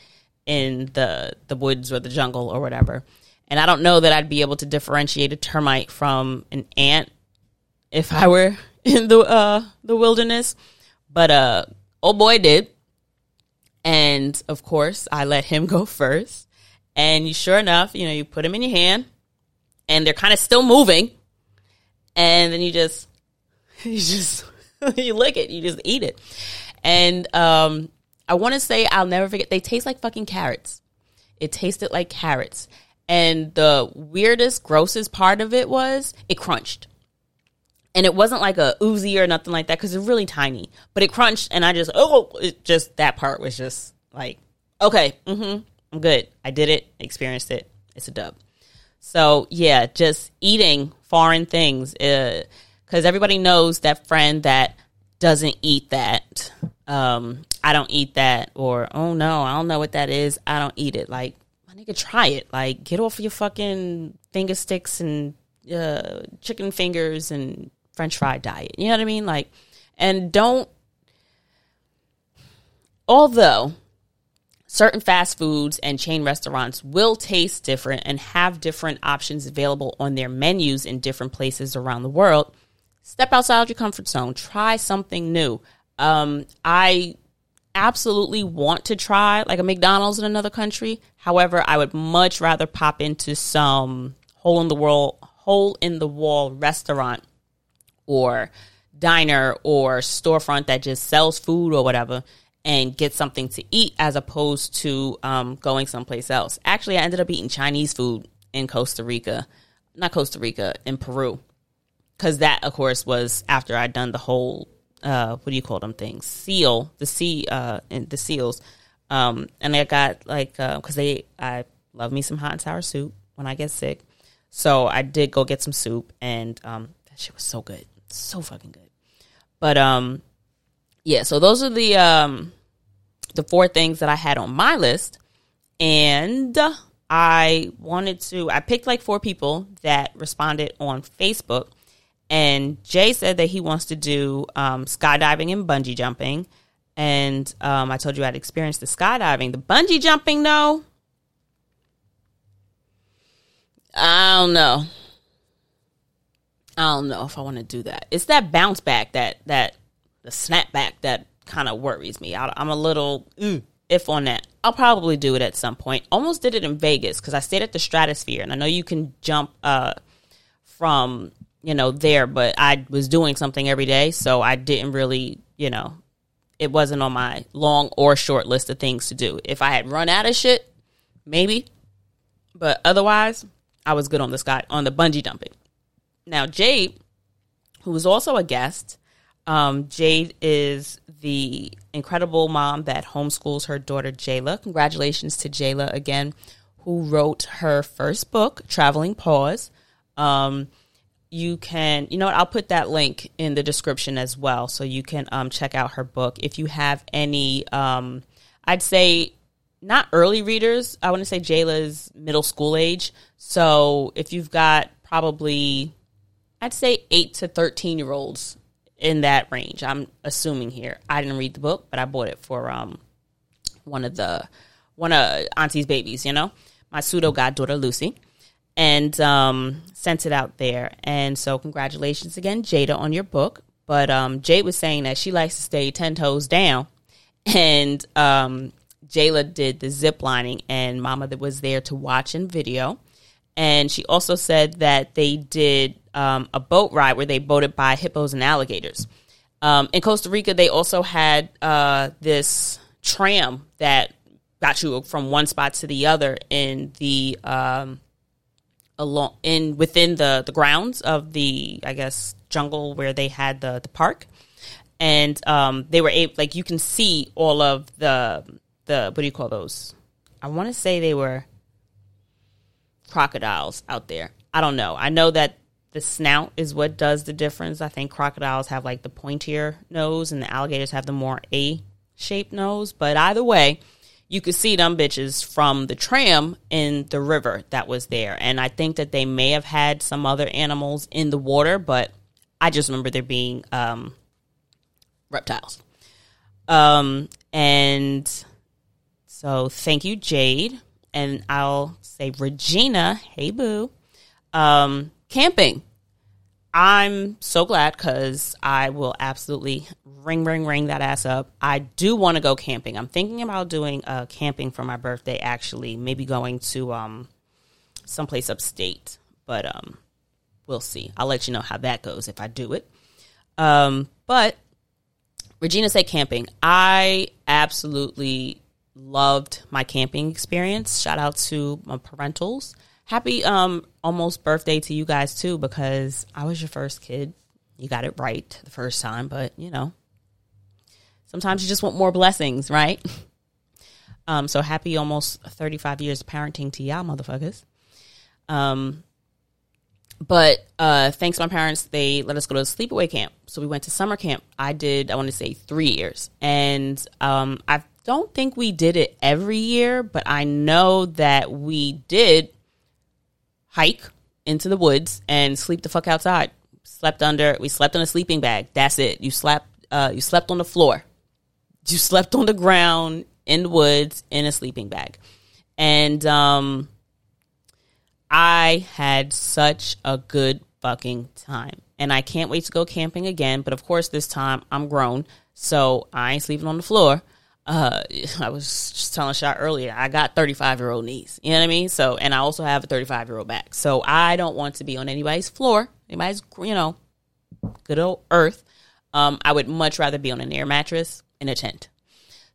in the the woods or the jungle or whatever. And I don't know that I'd be able to differentiate a termite from an ant if I were in the uh the wilderness. But uh old boy did. And of course, I let him go first. And sure enough, you know, you put him in your hand and they're kind of still moving. and then you just you just you lick it, you just eat it. And um I want to say I'll never forget they taste like fucking carrots. It tasted like carrots. And the weirdest, grossest part of it was it crunched. And it wasn't like a oozy or nothing like that because it's really tiny. But it crunched and I just oh it just that part was just like okay, mm-hmm, I'm good. I did it, experienced it. It's a dub. So yeah, just eating foreign things because uh, everybody knows that friend that doesn't eat that. Um, I don't eat that, or oh no, I don't know what that is. I don't eat it. Like nigga, try it. Like get off your fucking finger sticks and uh, chicken fingers and French fry diet. You know what I mean? Like, and don't. Although certain fast foods and chain restaurants will taste different and have different options available on their menus in different places around the world. Step outside your comfort zone, try something new. Um, I absolutely want to try like a McDonald's in another country. However, I would much rather pop into some hole in the wall hole in the wall restaurant or diner or storefront that just sells food or whatever and get something to eat as opposed to um, going someplace else. Actually, I ended up eating Chinese food in Costa Rica, not Costa Rica, in Peru, because that, of course, was after I'd done the whole uh, what do you call them things? Seal the sea uh, and the seals, um, and I got like because uh, they I love me some hot and sour soup when I get sick, so I did go get some soup and um, that shit was so good, so fucking good, but um yeah, so those are the um the four things that I had on my list. And I wanted to I picked like four people that responded on Facebook and Jay said that he wants to do um, skydiving and bungee jumping and um, I told you I'd experienced the skydiving. The bungee jumping though I don't know. I don't know if I want to do that. It's that bounce back that that the snap back that kind of worries me. I, am a little mm, if on that. I'll probably do it at some point. Almost did it in Vegas because I stayed at the Stratosphere, and I know you can jump uh, from you know there, but I was doing something every day, so I didn't really you know it wasn't on my long or short list of things to do. If I had run out of shit, maybe, but otherwise, I was good on the sky on the bungee jumping. Now Jade, who was also a guest um, Jade is the incredible mom that homeschools her daughter Jayla. Congratulations to Jayla again, who wrote her first book, Traveling Paws. Um, you can, you know what, I'll put that link in the description as well. So you can um, check out her book. If you have any, um, I'd say not early readers, I want to say Jayla's middle school age. So if you've got probably, I'd say 8 to 13 year olds in that range. I'm assuming here. I didn't read the book, but I bought it for um one of the one of Auntie's babies. You know, my pseudo goddaughter Lucy, and um sent it out there. And so, congratulations again, Jada, on your book. But um, Jade was saying that she likes to stay ten toes down, and um, Jayla did the zip lining, and Mama was there to watch and video. And she also said that they did um, a boat ride where they boated by hippos and alligators. Um, in Costa Rica, they also had uh, this tram that got you from one spot to the other in the um, along in within the the grounds of the I guess jungle where they had the the park, and um, they were able like you can see all of the the what do you call those? I want to say they were crocodiles out there. I don't know. I know that the snout is what does the difference. I think crocodiles have like the pointier nose and the alligators have the more A shaped nose. But either way, you could see them bitches from the tram in the river that was there. And I think that they may have had some other animals in the water, but I just remember there being um, reptiles. Um, and so thank you, Jade. And I'll say, Regina, hey boo. Um, camping. I'm so glad because I will absolutely ring, ring, ring that ass up. I do want to go camping. I'm thinking about doing a camping for my birthday. Actually, maybe going to um someplace upstate. But um, we'll see. I'll let you know how that goes if I do it. Um, but Regina said camping. I absolutely loved my camping experience. Shout out to my parentals. Happy um almost birthday to you guys too because I was your first kid. You got it right the first time, but you know, sometimes you just want more blessings, right? Um, so happy almost 35 years of parenting to y'all motherfuckers. Um, but uh, thanks to my parents, they let us go to sleepaway camp. So we went to summer camp. I did, I want to say three years. And um, I don't think we did it every year, but I know that we did hike into the woods and sleep the fuck outside. Slept under, we slept in a sleeping bag. That's it. You slept, uh, you slept on the floor. You slept on the ground in the woods in a sleeping bag. And um, I had such a good fucking time. And I can't wait to go camping again. But of course, this time I'm grown. So I ain't sleeping on the floor. Uh, I was just telling Shot earlier, I got 35 year old knees. You know what I mean? So, and I also have a 35 year old back. So I don't want to be on anybody's floor, anybody's, you know, good old earth. Um, I would much rather be on an air mattress in a tent.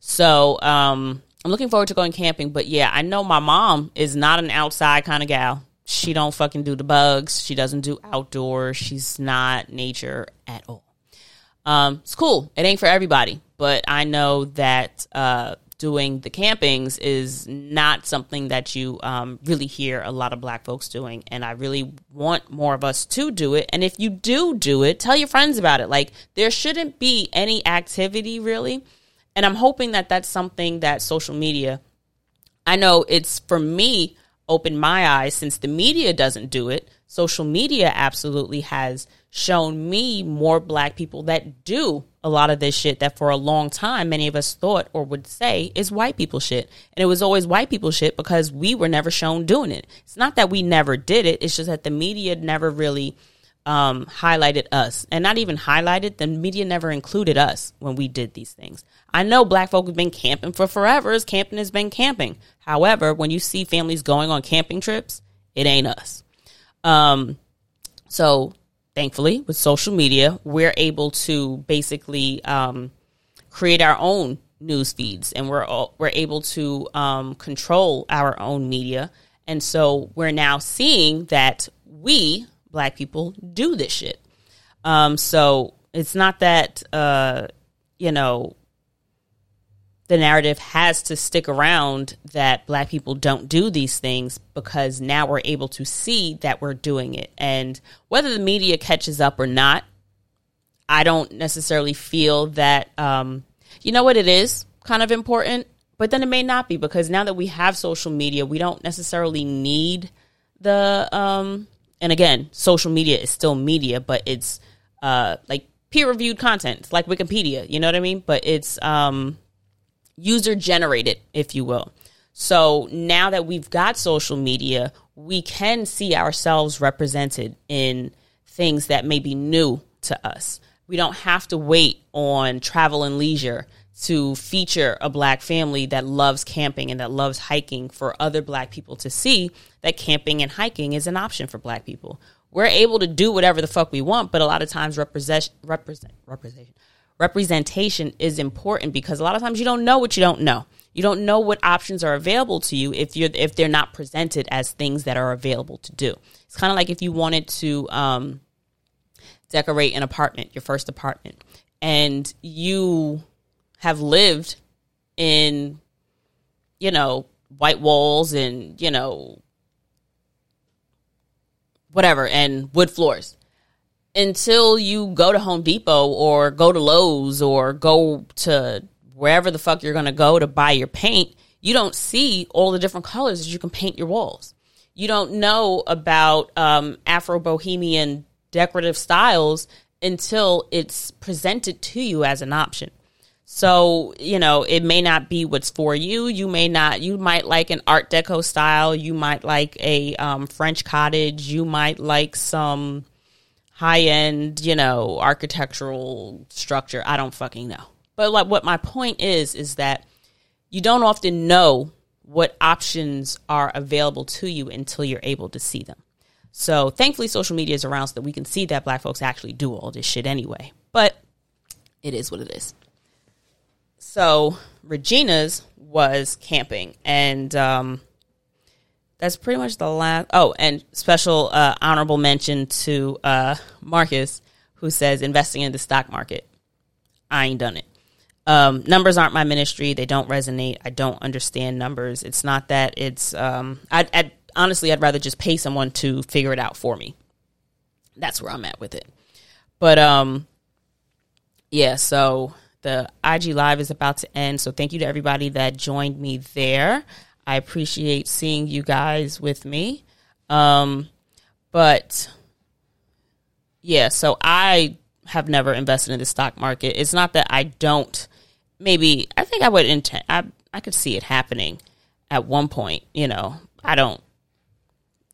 So, um, I'm looking forward to going camping, but yeah, I know my mom is not an outside kind of gal. She don't fucking do the bugs. She doesn't do outdoors. She's not nature at all. Um, it's cool. It ain't for everybody, but I know that uh, doing the campings is not something that you um, really hear a lot of black folks doing. And I really want more of us to do it. And if you do do it, tell your friends about it. Like, there shouldn't be any activity really. And I'm hoping that that's something that social media, I know it's for me, opened my eyes since the media doesn't do it. Social media absolutely has shown me more black people that do a lot of this shit that for a long time many of us thought or would say is white people shit. And it was always white people shit because we were never shown doing it. It's not that we never did it, it's just that the media never really um, highlighted us. And not even highlighted, the media never included us when we did these things. I know black folk have been camping for forever, as camping has been camping. However, when you see families going on camping trips, it ain't us. Um, so thankfully, with social media, we're able to basically um, create our own news feeds, and we're all, we're able to um, control our own media. And so we're now seeing that we black people do this shit. Um, so it's not that uh, you know the narrative has to stick around that black people don't do these things because now we're able to see that we're doing it. And whether the media catches up or not, I don't necessarily feel that, um, you know what, it is kind of important, but then it may not be because now that we have social media, we don't necessarily need the, um, and again, social media is still media, but it's uh, like peer reviewed content, it's like Wikipedia, you know what I mean? But it's, um, user generated, if you will. So now that we've got social media, we can see ourselves represented in things that may be new to us. We don't have to wait on travel and leisure to feature a black family that loves camping and that loves hiking for other black people to see that camping and hiking is an option for black people. We're able to do whatever the fuck we want, but a lot of times represent represent representation representation is important because a lot of times you don't know what you don't know. You don't know what options are available to you if you're if they're not presented as things that are available to do. It's kind of like if you wanted to um, decorate an apartment, your first apartment, and you have lived in, you know, white walls and you know whatever and wood floors until you go to Home Depot or go to Lowe's or go to wherever the fuck you're going to go to buy your paint, you don't see all the different colors that you can paint your walls. You don't know about um, Afro Bohemian decorative styles until it's presented to you as an option. So, you know, it may not be what's for you. You may not, you might like an Art Deco style. You might like a um, French cottage. You might like some, high end, you know, architectural structure. I don't fucking know. But like what my point is is that you don't often know what options are available to you until you're able to see them. So thankfully, social media is around so that we can see that black folks actually do all this shit anyway. But it is what it is. So Regina's was camping, and um, that's pretty much the last. Oh, and special uh, honorable mention to uh, Marcus, who says investing in the stock market. I ain't done it. Um, numbers aren't my ministry. They don't resonate. I don't understand numbers. It's not that it's. Um, I, I honestly, I'd rather just pay someone to figure it out for me. That's where I'm at with it. But um, yeah. So the IG live is about to end. So thank you to everybody that joined me there. I appreciate seeing you guys with me. Um, but yeah, so I have never invested in the stock market. It's not that I don't. Maybe I think I would intend. I I could see it happening at one point. You know, I don't.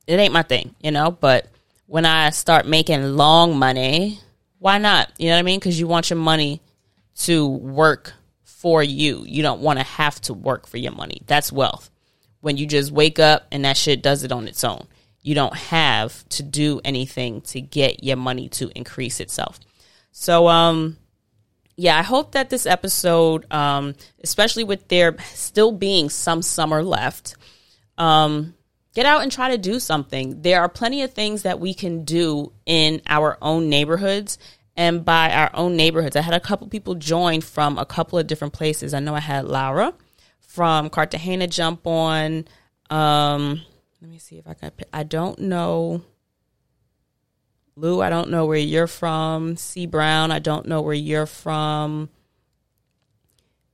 It ain't my thing. You know, but when I start making long money, why not? You know what I mean? Because you want your money to work for you. You don't want to have to work for your money. That's wealth. When you just wake up and that shit does it on its own. You don't have to do anything to get your money to increase itself. So, um, yeah, I hope that this episode, um, especially with there still being some summer left, um, get out and try to do something. There are plenty of things that we can do in our own neighborhoods and by our own neighborhoods. I had a couple people join from a couple of different places. I know I had Laura from Cartagena jump on. Um, let me see if I can. I don't know. Lou, I don't know where you're from. C Brown, I don't know where you're from.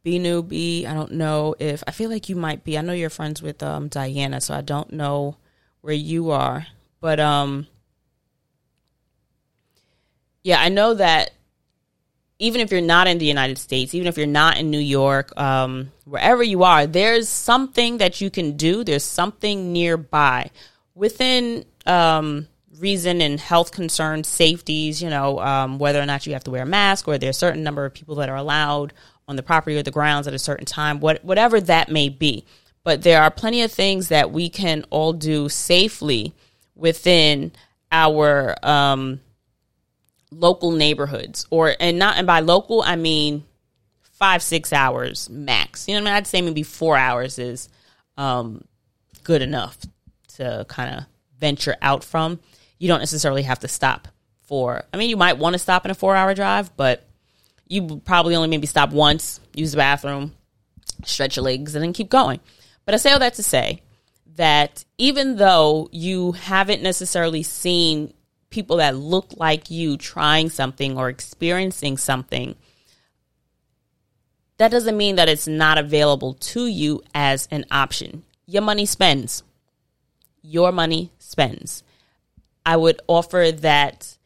B New B, I don't know if I feel like you might be. I know you're friends with um, Diana, so I don't know where you are. But um yeah, I know that even if you're not in the United States, even if you're not in New York, um, wherever you are, there's something that you can do. There's something nearby within um, reason and health concerns, safeties, you know, um, whether or not you have to wear a mask or there's a certain number of people that are allowed on the property or the grounds at a certain time, what, whatever that may be. But there are plenty of things that we can all do safely within our um, local neighborhoods or and not and by local I mean five six hours max. You know what I mean? I'd say maybe four hours is um, good enough to kind of venture out from. You don't necessarily have to stop for. I mean, you might want to stop in a four hour drive, but you probably only maybe stop once, use the bathroom, stretch your legs, and then keep going. But I say all that to say that even though you haven't necessarily seen people that look like you trying something or experiencing something, that doesn't mean that it's not available to you as an option. Your money spends. Your money spends. I would offer that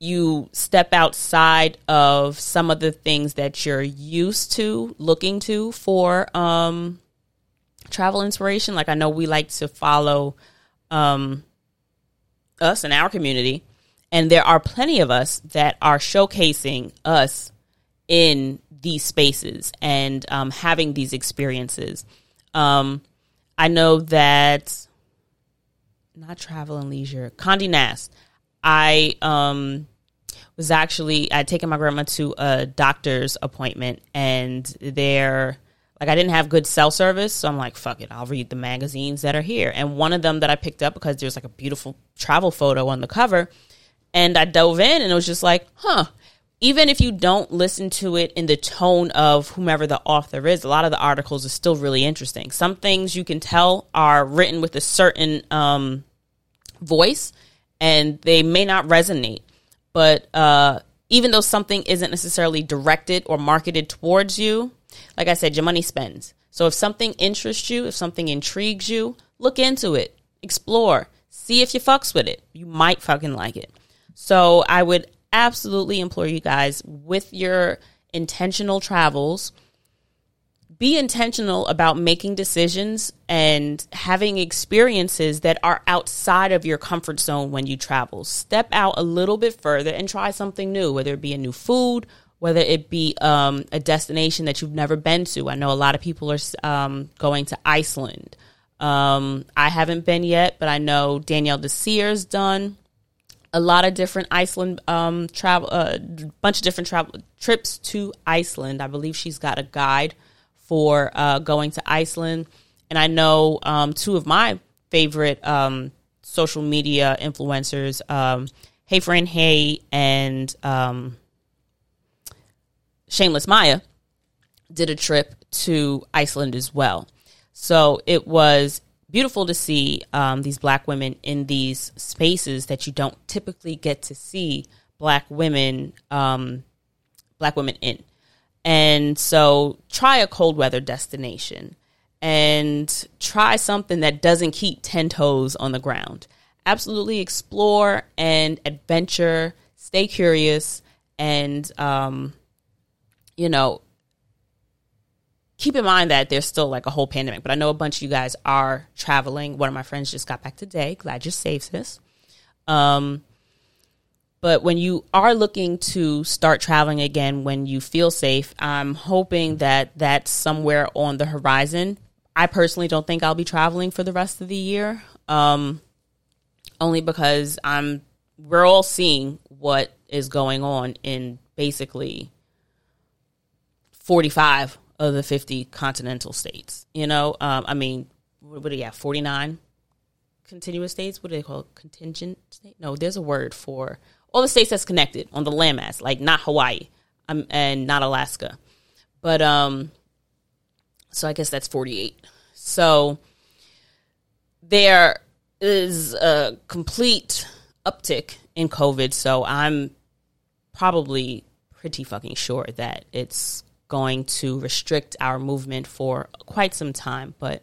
you step outside of some of the things that you're used to looking to for um, travel inspiration. Like I know we like to follow um, us in our community. And there are plenty of us that are showcasing us in these spaces and um, having these experiences. Um, I know that not travel and leisure, Condé Nast. I um, was actually I'd taken my grandma to a doctor's appointment, and there like I didn't have good cell service, so I'm like, fuck it, I'll read the magazines that are here. And one of them that I picked up because there's like a beautiful travel photo on the cover, and I dove in and it was just like, huh. Even if you don't listen to it in the tone of whomever the author is, a lot of the articles are still really interesting. Some things you can tell are written with a certain um, voice, and they may not resonate. But uh, even though something isn't necessarily directed or marketed towards you, like I said, your money spends. So if something interests you, if something intrigues you, look into it, explore, see if you fucks with it. You might fucking like it. So I would absolutely implore you guys with your intentional travels, be intentional about making decisions and having experiences that are outside of your comfort zone when you travel. Step out a little bit further and try something new, whether it be a new food whether it be um, a destination that you've never been to. I know a lot of people are um, going to Iceland. Um, I haven't been yet, but I know Danielle Desir's done a lot of different Iceland um, travel, a uh, bunch of different travel trips to Iceland. I believe she's got a guide for uh, going to Iceland, and I know um, two of my favorite um, social media influencers, Hey Friend Hey and Shameless Maya, did a trip to Iceland as well. So it was beautiful to see um, these black women in these spaces that you don't typically get to see black women um, black women in. And so try a cold weather destination and try something that doesn't keep 10 toes on the ground. Absolutely explore and adventure. Stay curious and um, you know keep in mind that there's still like a whole pandemic, but I know a bunch of you guys are traveling. One of my friends just got back today. Glad you saved this. Um, but when you are looking to start traveling again, when you feel safe, I'm hoping that that's somewhere on the horizon. I personally don't think I'll be traveling for the rest of the year, um, only because I'm. We're all seeing what is going on in basically 45 of the 50 continental states. You know, um, I mean, what, do you have? 49 continuous states? What do they call it? contingent state? No, there's a word for all the states that's connected on the landmass, like not Hawaii um, and not Alaska. But um, so I guess that's 48. So there is a complete uptick in COVID. So I'm probably pretty fucking sure that it's going to restrict our movement for quite some time. But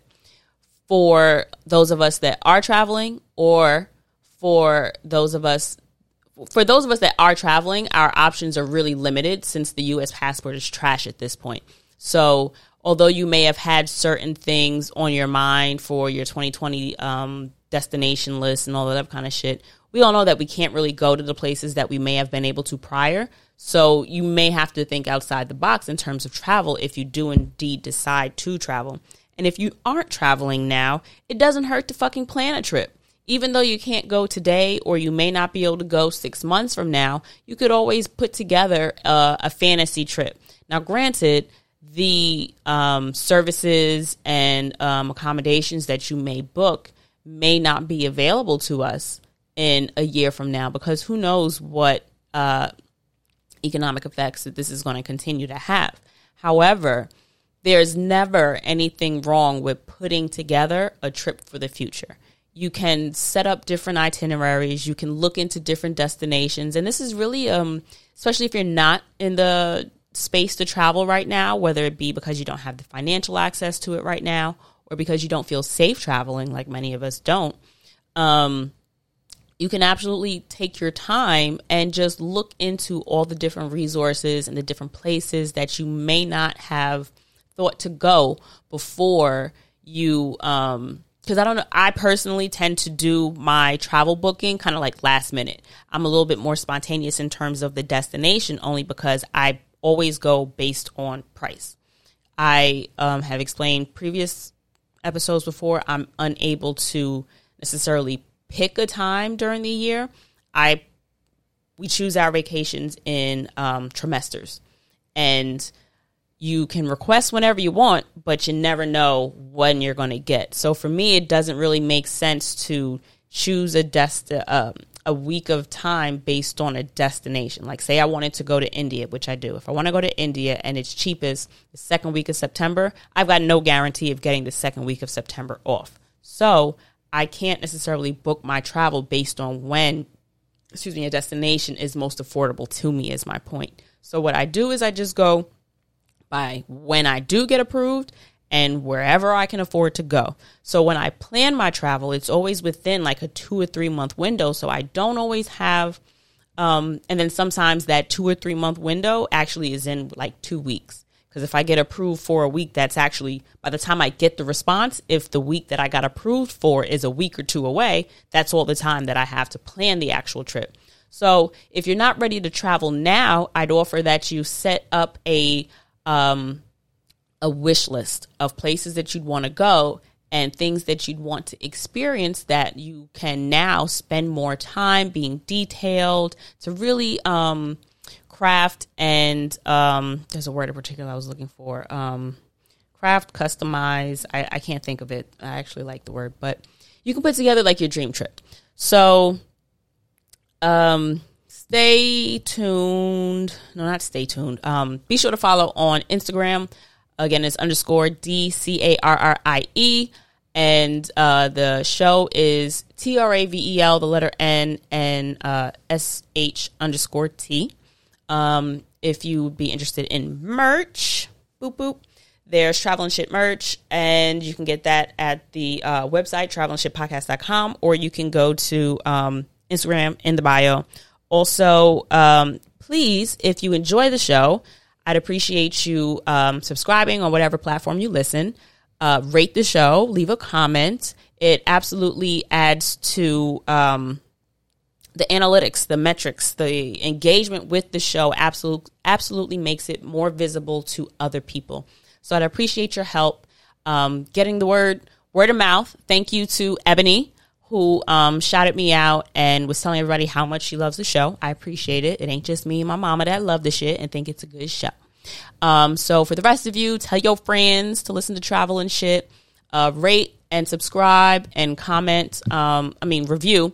for those of us that are traveling, or for those of us for those of us that are traveling, our options are really limited since the US passport is trash at this point. So, although you may have had certain things on your mind for your 2020 um, destination list and all that kind of shit, we all know that we can't really go to the places that we may have been able to prior. So you may have to think outside the box in terms of travel if you do indeed decide to travel. And if you aren't traveling now, it doesn't hurt to fucking plan a trip. Even though you can't go today or you may not be able to go six months from now, you could always put together a, a fantasy trip. Now, granted, the um, services and um, accommodations that you may book may not be available to us in a year from now because who knows what uh, economic effects that this is going to continue to have. However, there's never anything wrong with putting together a trip for the future. You can set up different itineraries, you can look into different destinations, and this is really um especially if you're not in the space to travel right now, whether it be because you don't have the financial access to it right now or because you don't feel safe traveling like many of us don't. Um you can absolutely take your time and just look into all the different resources and the different places that you may not have thought to go before you um because I don't know, I personally tend to do my travel booking kind of like last minute. I'm a little bit more spontaneous in terms of the destination only because I always go based on price. I um, have explained previous episodes before, I'm unable to necessarily pick a time during the year. I we choose our vacations in um, trimesters, and you can request whenever you want, but you never know when you're going to get. So for me, it doesn't really make sense to choose a dest uh, a week of time based on a destination. Like say I wanted to go to India, which I do. If I want to go to India and it's cheapest the second week of September, I've got no guarantee of getting the second week of September off. So I can't necessarily book my travel based on when, excuse me, a destination is most affordable to me, is my point. So what I do is I just go by when I do get approved and wherever I can afford to go. So when I plan my travel, it's always within like a two or three month window. So I don't always have, um, and then sometimes that two or three month window actually is in like two weeks. Because if I get approved for a week, that's actually by the time I get the response, if the week that I got approved for is a week or two away, that's all the time that I have to plan the actual trip. So if you're not ready to travel now, I'd offer that you set up a um, a wish list of places that you'd want to go and things that you'd want to experience that you can now spend more time being detailed to really um, craft and um, there's a word in particular I was looking for. Um, craft, customize. I, I can't think of it. I actually like the word, but you can put together like your dream trip. So, um, stay tuned. No, not stay tuned. Um, be sure to follow on Instagram. Again, it's underscore D C A R R I E. And uh, the show is T R A V E L, the letter N, and uh, S H underscore T. Um, if you would be interested in merch, boop boop, there's travel and shit merch, and you can get that at the uh, website travelandshitpodcast.com, or you can go to um, Instagram in the bio. Also, um, please, if you enjoy the show, I'd appreciate you um, subscribing on whatever platform you listen. Uh, rate the show, leave a comment. It absolutely adds to um, the analytics, the metrics, the engagement with the show. Absolutely, absolutely makes it more visible to other people. So I'd appreciate your help um, getting the word word of mouth. Thank you to Ebony who um, shouted me out and was telling everybody how much she loves the show. I appreciate it. It ain't just me and my mama that love the shit and think it's a good show. Um, so for the rest of you, tell your friends to listen to travel and shit. Uh, rate and subscribe and comment. Um, I mean, review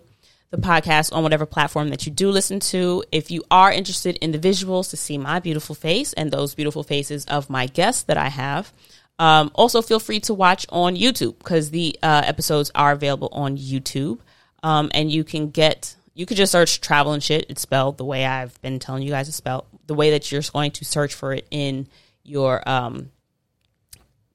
the podcast on whatever platform that you do listen to. If you are interested in the visuals to see my beautiful face and those beautiful faces of my guests that I have, um, also feel free to watch on YouTube because the uh, episodes are available on YouTube. Um, and you can get, you could just search travel and shit. It's spelled the way I've been telling you guys to spell, the way that you're going to search for it in your um,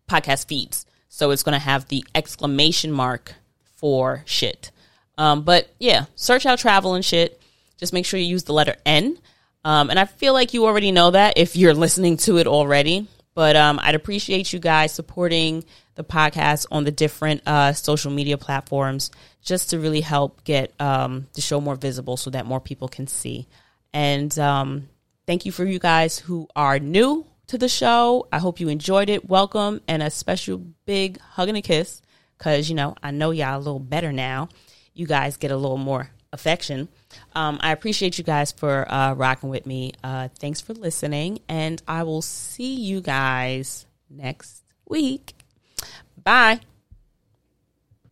podcast feeds. So it's going to have the exclamation mark for shit. Um, but yeah, search out travel and shit. Just make sure you use the letter N. Um, and I feel like you already know that if you're listening to it already. But um, I'd appreciate you guys supporting the podcast on the different uh, social media platforms just to really help get um, the show more visible so that more people can see. And um, thank you for you guys who are new to the show. I hope you enjoyed it. Welcome and a special big hug and a kiss because, you know, I know y'all a little better now you guys get a little more affection. Um, I appreciate you guys for uh, rocking with me. Uh, thanks for listening, and I will see you guys next week. Bye.